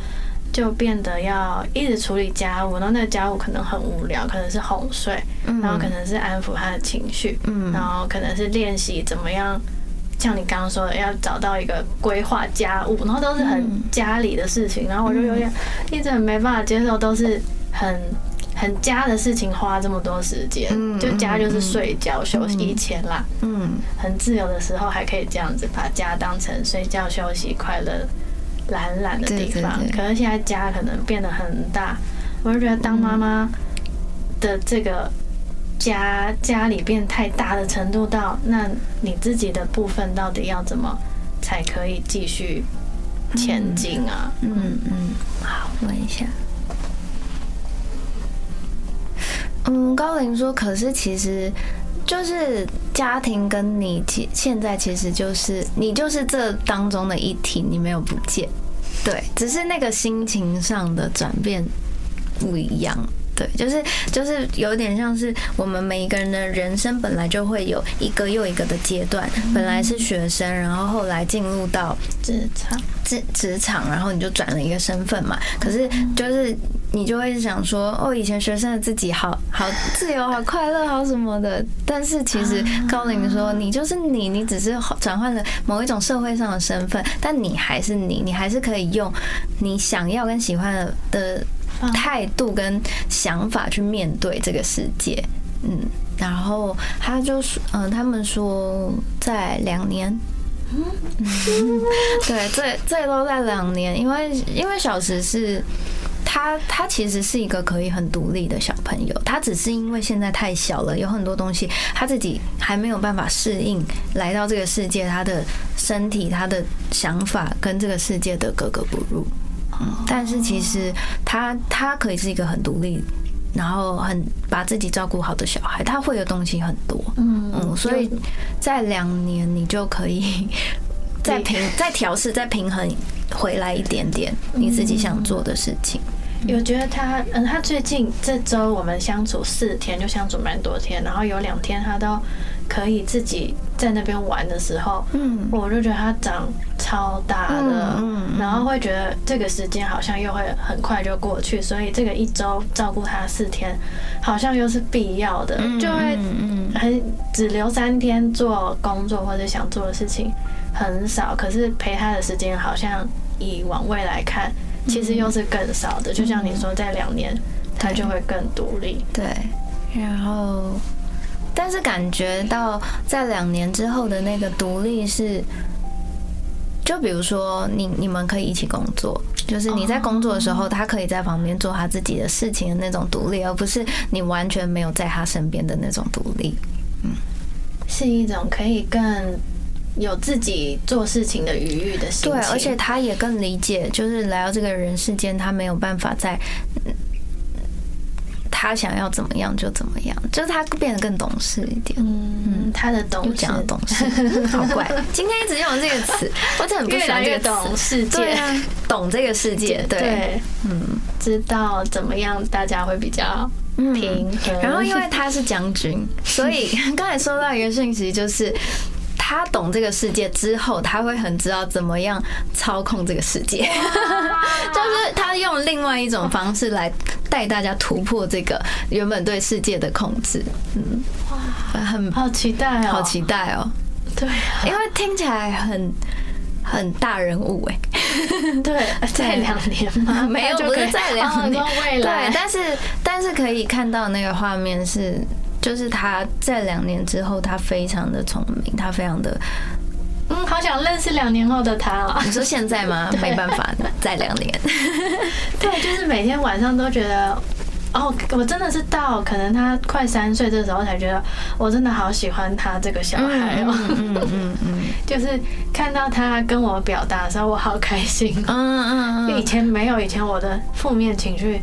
就变得要一直处理家务，然后那个家务可能很无聊，可能是哄睡，然后可能是安抚他的情绪，然后可能是练习怎么样，像你刚刚说的，要找到一个规划家务，然后都是很家里的事情，然后我就有点一直没办法接受，都是很。很家的事情花这么多时间，就家就是睡觉休息以前啦，嗯，很自由的时候还可以这样子把家当成睡觉休息快乐懒懒的地方。可是现在家可能变得很大，我就觉得当妈妈的这个家家里变太大的程度到，那你自己的部分到底要怎么才可以继续前进啊？嗯嗯，好，问一下。嗯，高林说：“可是其实，就是家庭跟你其现在其实就是你就是这当中的一体，你没有不见，对，只是那个心情上的转变不一样。”对，就是就是有点像是我们每一个人的人生本来就会有一个又一个的阶段，本来是学生，然后后来进入到职场，职职场，然后你就转了一个身份嘛。可是就是你就会想说，哦，以前学生的自己好好自由、好快乐、好什么的。但是其实高林说，你就是你，你只是转换了某一种社会上的身份，但你还是你，你还是可以用你想要跟喜欢的。态度跟想法去面对这个世界，嗯，然后他就说，嗯，他们说在两年，嗯，对，最最多在两年，因为因为小时是他，他其实是一个可以很独立的小朋友，他只是因为现在太小了，有很多东西他自己还没有办法适应，来到这个世界，他的身体、他的想法跟这个世界的格格不入。但是其实他他可以是一个很独立，然后很把自己照顾好的小孩，他会的东西很多，嗯嗯，所以在两年你就可以 再平再调试再平衡回来一点点你自己想做的事情。有觉得他嗯，他最近这周我们相处四天就相处蛮多天，然后有两天他都。可以自己在那边玩的时候，嗯，我就觉得他长超大的，嗯，然后会觉得这个时间好像又会很快就过去，所以这个一周照顾他四天，好像又是必要的，就会很只留三天做工作或者想做的事情很少，可是陪他的时间好像以往未来看，其实又是更少的。就像你说，在两年他就会更独立，对，然后。但是感觉到在两年之后的那个独立是，就比如说你你们可以一起工作，就是你在工作的时候，他可以在旁边做他自己的事情的那种独立，而不是你完全没有在他身边的那种独立。嗯，是一种可以更有自己做事情的余裕的心情。对，而且他也更理解，就是来到这个人世间，他没有办法在。他想要怎么样就怎么样，就是他变得更懂事一点。嗯，他的懂事，讲的懂事，好怪。今天一直用这个词，我真的很不喜欢这个懂世界，懂这个世界。对，嗯，知道怎么样大家会比较平衡。然后因为他是将军，所以 刚才收到一个讯息，就是他懂这个世界之后，他会很知道怎么样操控这个世界。就是他用另外一种方式来。带大家突破这个原本对世界的控制，嗯，哇，很好期待哦，好期待哦，对，因为听起来很很大人物哎，对，在两年吗？没有，不是在两年，对，但是但是可以看到那个画面是，就是他在两年之后，他非常的聪明，他非常的。嗯，好想认识两年后的他啊！你说现在吗？没办法，再两年。对，就是每天晚上都觉得，哦，我真的是到可能他快三岁这时候才觉得，我真的好喜欢他这个小孩哦。嗯嗯嗯，就是看到他跟我表达的时候，我好开心。嗯嗯嗯，以前没有，以前我的负面情绪。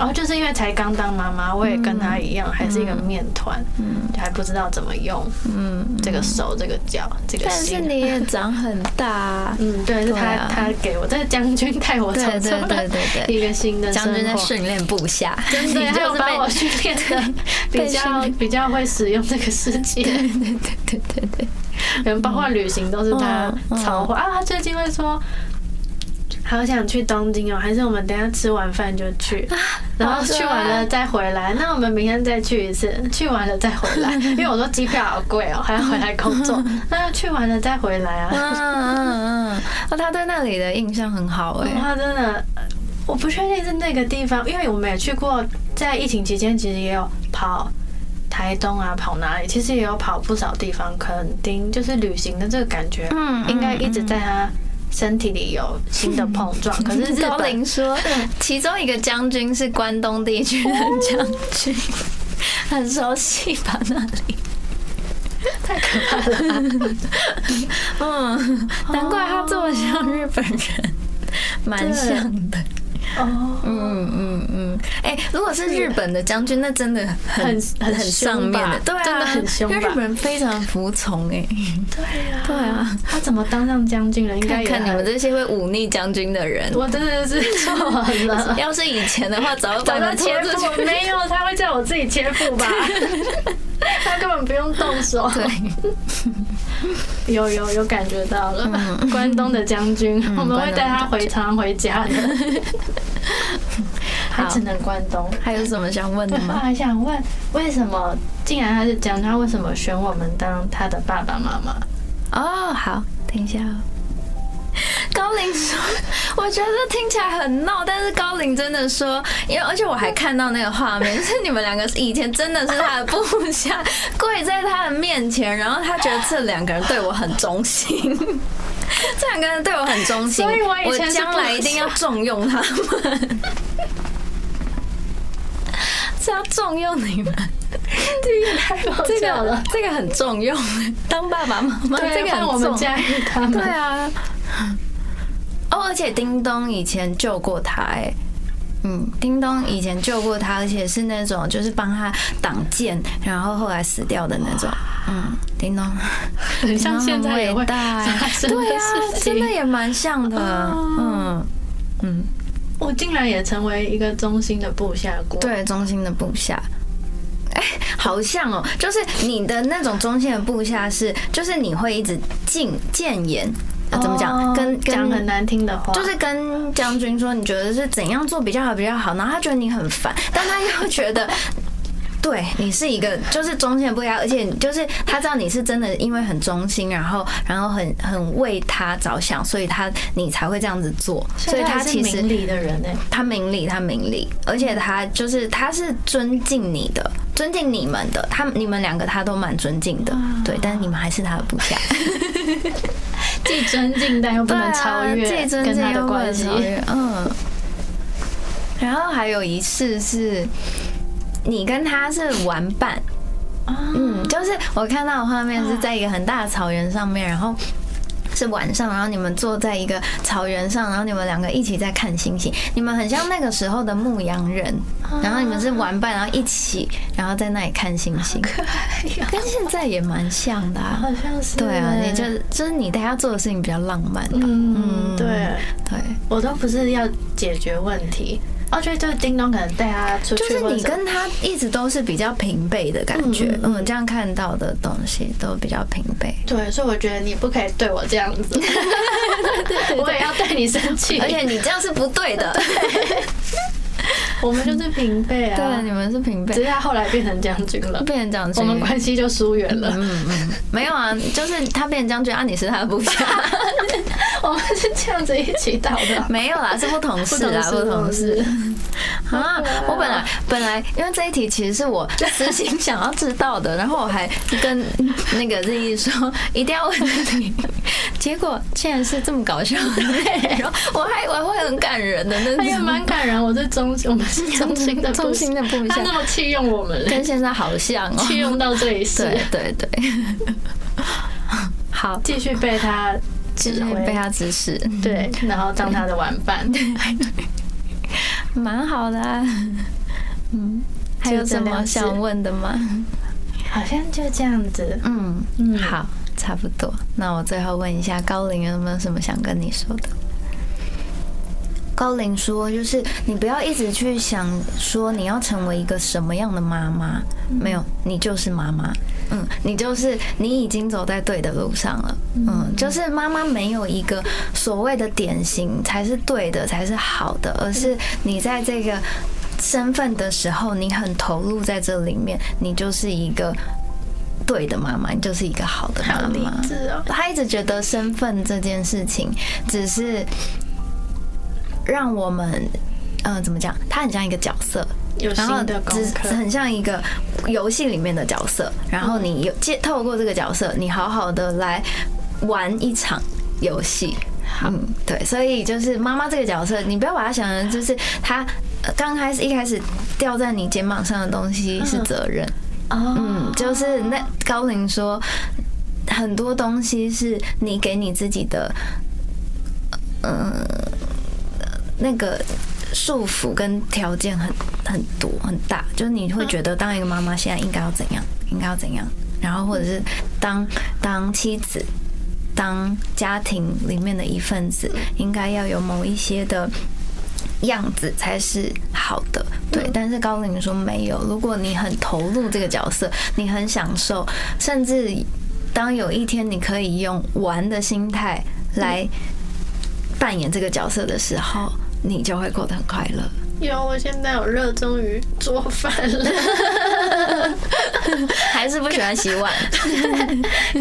然后就是因为才刚当妈妈，我也跟她一样，还是一个面团，嗯，还不知道怎么用，嗯，这个手、这个脚、这个心。但是你也长很大，嗯，对，是他他给我这是将军带我走出了一个新的将军在训练部下，真的 就把我训练的比较 比较会使用这个世界，对对对对对对，连包括旅行都是他操控啊，他最近会说。好想去东京哦，还是我们等下吃完饭就去，然后去完了再回来。那我们明天再去一次，去完了再回来。因为我说机票好贵哦，还要回来工作。那要去完了再回来啊。嗯嗯嗯，哦，他对那里的印象很好哎。他真的，我不确定是那个地方，因为我们也去过，在疫情期间其实也有跑台东啊，跑哪里，其实也有跑不少地方。肯定就是旅行的这个感觉，嗯，应该一直在他。身体里有新的碰撞，可是高林说，其中一个将军是关东地区的将军，很熟悉吧？那里太可怕了，嗯，难怪他这么像日本人，蛮像的。哦，嗯嗯嗯，哎，如果是日本的将军，那真的很很很上面的，对啊，真的很凶，因为日本人非常服从，哎，对啊，对啊，他怎么当上将军了？应该看你们这些会忤逆将军的人，我真的是错了。要是以前的话，早就把他切腹，没有，他会叫我自己切腹吧？他根本不用动手。对，有有有感觉到了，关东的将军，我们会带他回常回家的。他只能关东。还有什么想问的吗？还想问，为什么既然他是讲他为什么选我们当他的爸爸妈妈？哦，好，等一下。高林说：“我觉得听起来很闹，但是高林真的说，因为而且我还看到那个画面，是你们两个以前真的是他的部下，跪在他的面前，然后他觉得这两个人对我很忠心，这两个人对我很忠心，所以我以前将来一定要重用他们，是要重用你们，这个太搞笑了，这个很重用，当爸爸妈妈，这个我们家他们，对啊。” 哦，而且叮咚以前救过他，哎，嗯，叮咚以前救过他，而且是那种就是帮他挡箭，然后后来死掉的那种，嗯，叮咚，很像现在也会对啊，真的也蛮像的，嗯嗯，我竟然也成为一个忠心的部下过，对，忠心的部下，哎，好像哦，就是你的那种忠心的部下是，就是你会一直进谏言。怎么讲？跟讲很难听的话，就是跟将军说，你觉得是怎样做比较好比较好？然后他觉得你很烦，但他又觉得对你是一个就是忠心不一样，而且就是他知道你是真的因为很忠心，然后然后很很为他着想，所以他你才会这样子做。所以他其实明理的人呢，他明理，他明理，而且他就是他是尊敬你的，尊敬你们的，他你们两个他都蛮尊敬的，对，但是你们还是他的部下。既尊敬但又不能超越，跟他的关系。嗯，然后还有一次是，你跟他是玩伴，嗯，就是我看到的画面是在一个很大的草原上面，然后。是晚上，然后你们坐在一个草原上，然后你们两个一起在看星星，你们很像那个时候的牧羊人，然后你们是玩伴，然后一起，然后在那里看星星，跟现在也蛮像的，好像是。对啊，你就就是你大家做的事情比较浪漫，嗯，对。对，我都不是要解决问题。哦，觉得就是叮咚可能带他出去，就是你跟他一直都是比较平辈的感觉，嗯，这样看到的东西都比较平辈。对，所以我觉得你不可以对我这样子，我也要对你生气，而且你这样是不对的。我们就是平辈啊，对，你们是平辈，只是他后来变成将军了，变成将军，我们关系就疏远了。嗯嗯，没有啊，就是他变成将军啊，你是他的部下，我们是这样子一起到的，没有啦，是不同事啊，不同事。啊，我本来本来因为这一题其实是我私心想要知道的，然后我还跟那个日意说一定要问你，结果竟然是这么搞笑的内容，我还以为会很感人的，那也蛮感人，我是中我们是中心的中心的部下，他那么弃用我们，跟现在好像哦，弃用到这一世，对对对，好，继续被他指挥，被他指使，对，然后当他的玩伴。蛮好的，嗯，还有什么想问的吗？好像就这样子，嗯。嗯，好，差不多。那我最后问一下高林有没有什么想跟你说的？高林说，就是你不要一直去想说你要成为一个什么样的妈妈，没有，你就是妈妈。嗯，你就是你已经走在对的路上了。嗯，就是妈妈没有一个所谓的典型才是对的，才是好的，而是你在这个身份的时候，你很投入在这里面，你就是一个对的妈妈，你就是一个好的妈妈。他一直觉得身份这件事情只是让我们，嗯，怎么讲？他很像一个角色。然后只很像一个游戏里面的角色，然后你有借透过这个角色，你好好的来玩一场游戏。嗯，对，所以就是妈妈这个角色，你不要把它想成就是她刚开始一开始掉在你肩膀上的东西是责任。嗯，就是那高龄说很多东西是你给你自己的，嗯，那个。束缚跟条件很很多很大，就是你会觉得当一个妈妈现在应该要怎样，应该要怎样，然后或者是当当妻子、当家庭里面的一份子，应该要有某一些的样子才是好的。对，但是高林说没有。如果你很投入这个角色，你很享受，甚至当有一天你可以用玩的心态来扮演这个角色的时候。你就会过得很快乐。有，我现在有热衷于做饭了，不喜欢洗碗。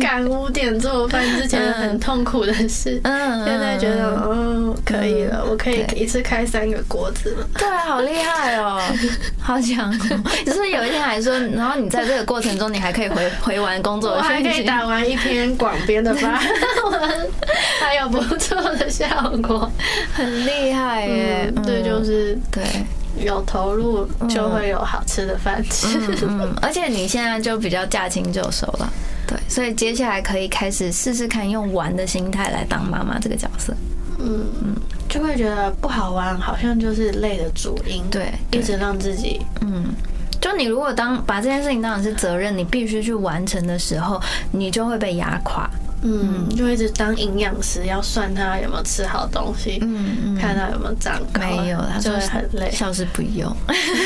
赶五点做饭之前很痛苦的事，嗯，现在觉得哦可以了，我可以一次开三个锅子了。对啊，好厉害哦，好强！只是有一天还说，然后你在这个过程中，你还可以回 回完工作，还可以打完一篇广编的发文，还有不错的效果，很厉害耶。对，就是对。有投入就会有好吃的饭吃，嗯，而且你现在就比较驾轻就熟了，对，所以接下来可以开始试试看用玩的心态来当妈妈这个角色，嗯嗯，就会觉得不好玩，好像就是累的主因，对，一直让自己，嗯，就你如果当把这件事情当成是责任，你必须去完成的时候，你就会被压垮。嗯，就一直当营养师，要算他有没有吃好东西，嗯嗯，看他有没有长高，没有，他就会很累。小时不用，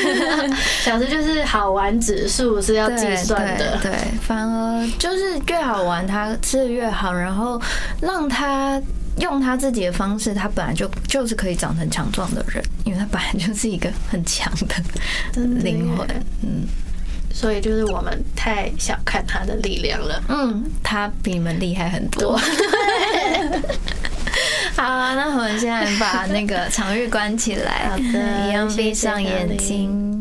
小时就是好玩指数是要计算的，对，反而就是越好玩，他吃的越好，然后让他用他自己的方式，他本来就就是可以长成强壮的人，因为他本来就是一个很强的灵魂，嗯。所以就是我们太小看他的力量了。嗯，他比你们厉害很多。好啊，那我们现在把那个场域关起来，好的，一样闭上眼睛。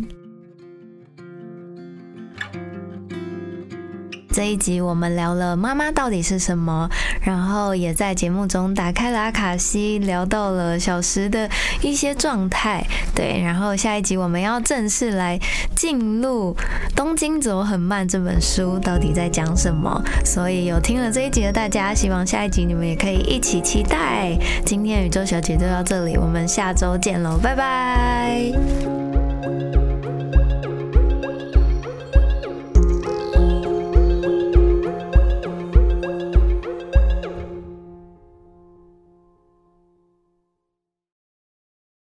这一集我们聊了妈妈到底是什么，然后也在节目中打开了阿卡西，聊到了小时的一些状态。对，然后下一集我们要正式来进入《东京走很慢》这本书到底在讲什么。所以有听了这一集的大家，希望下一集你们也可以一起期待。今天宇宙小姐就到这里，我们下周见喽，拜拜。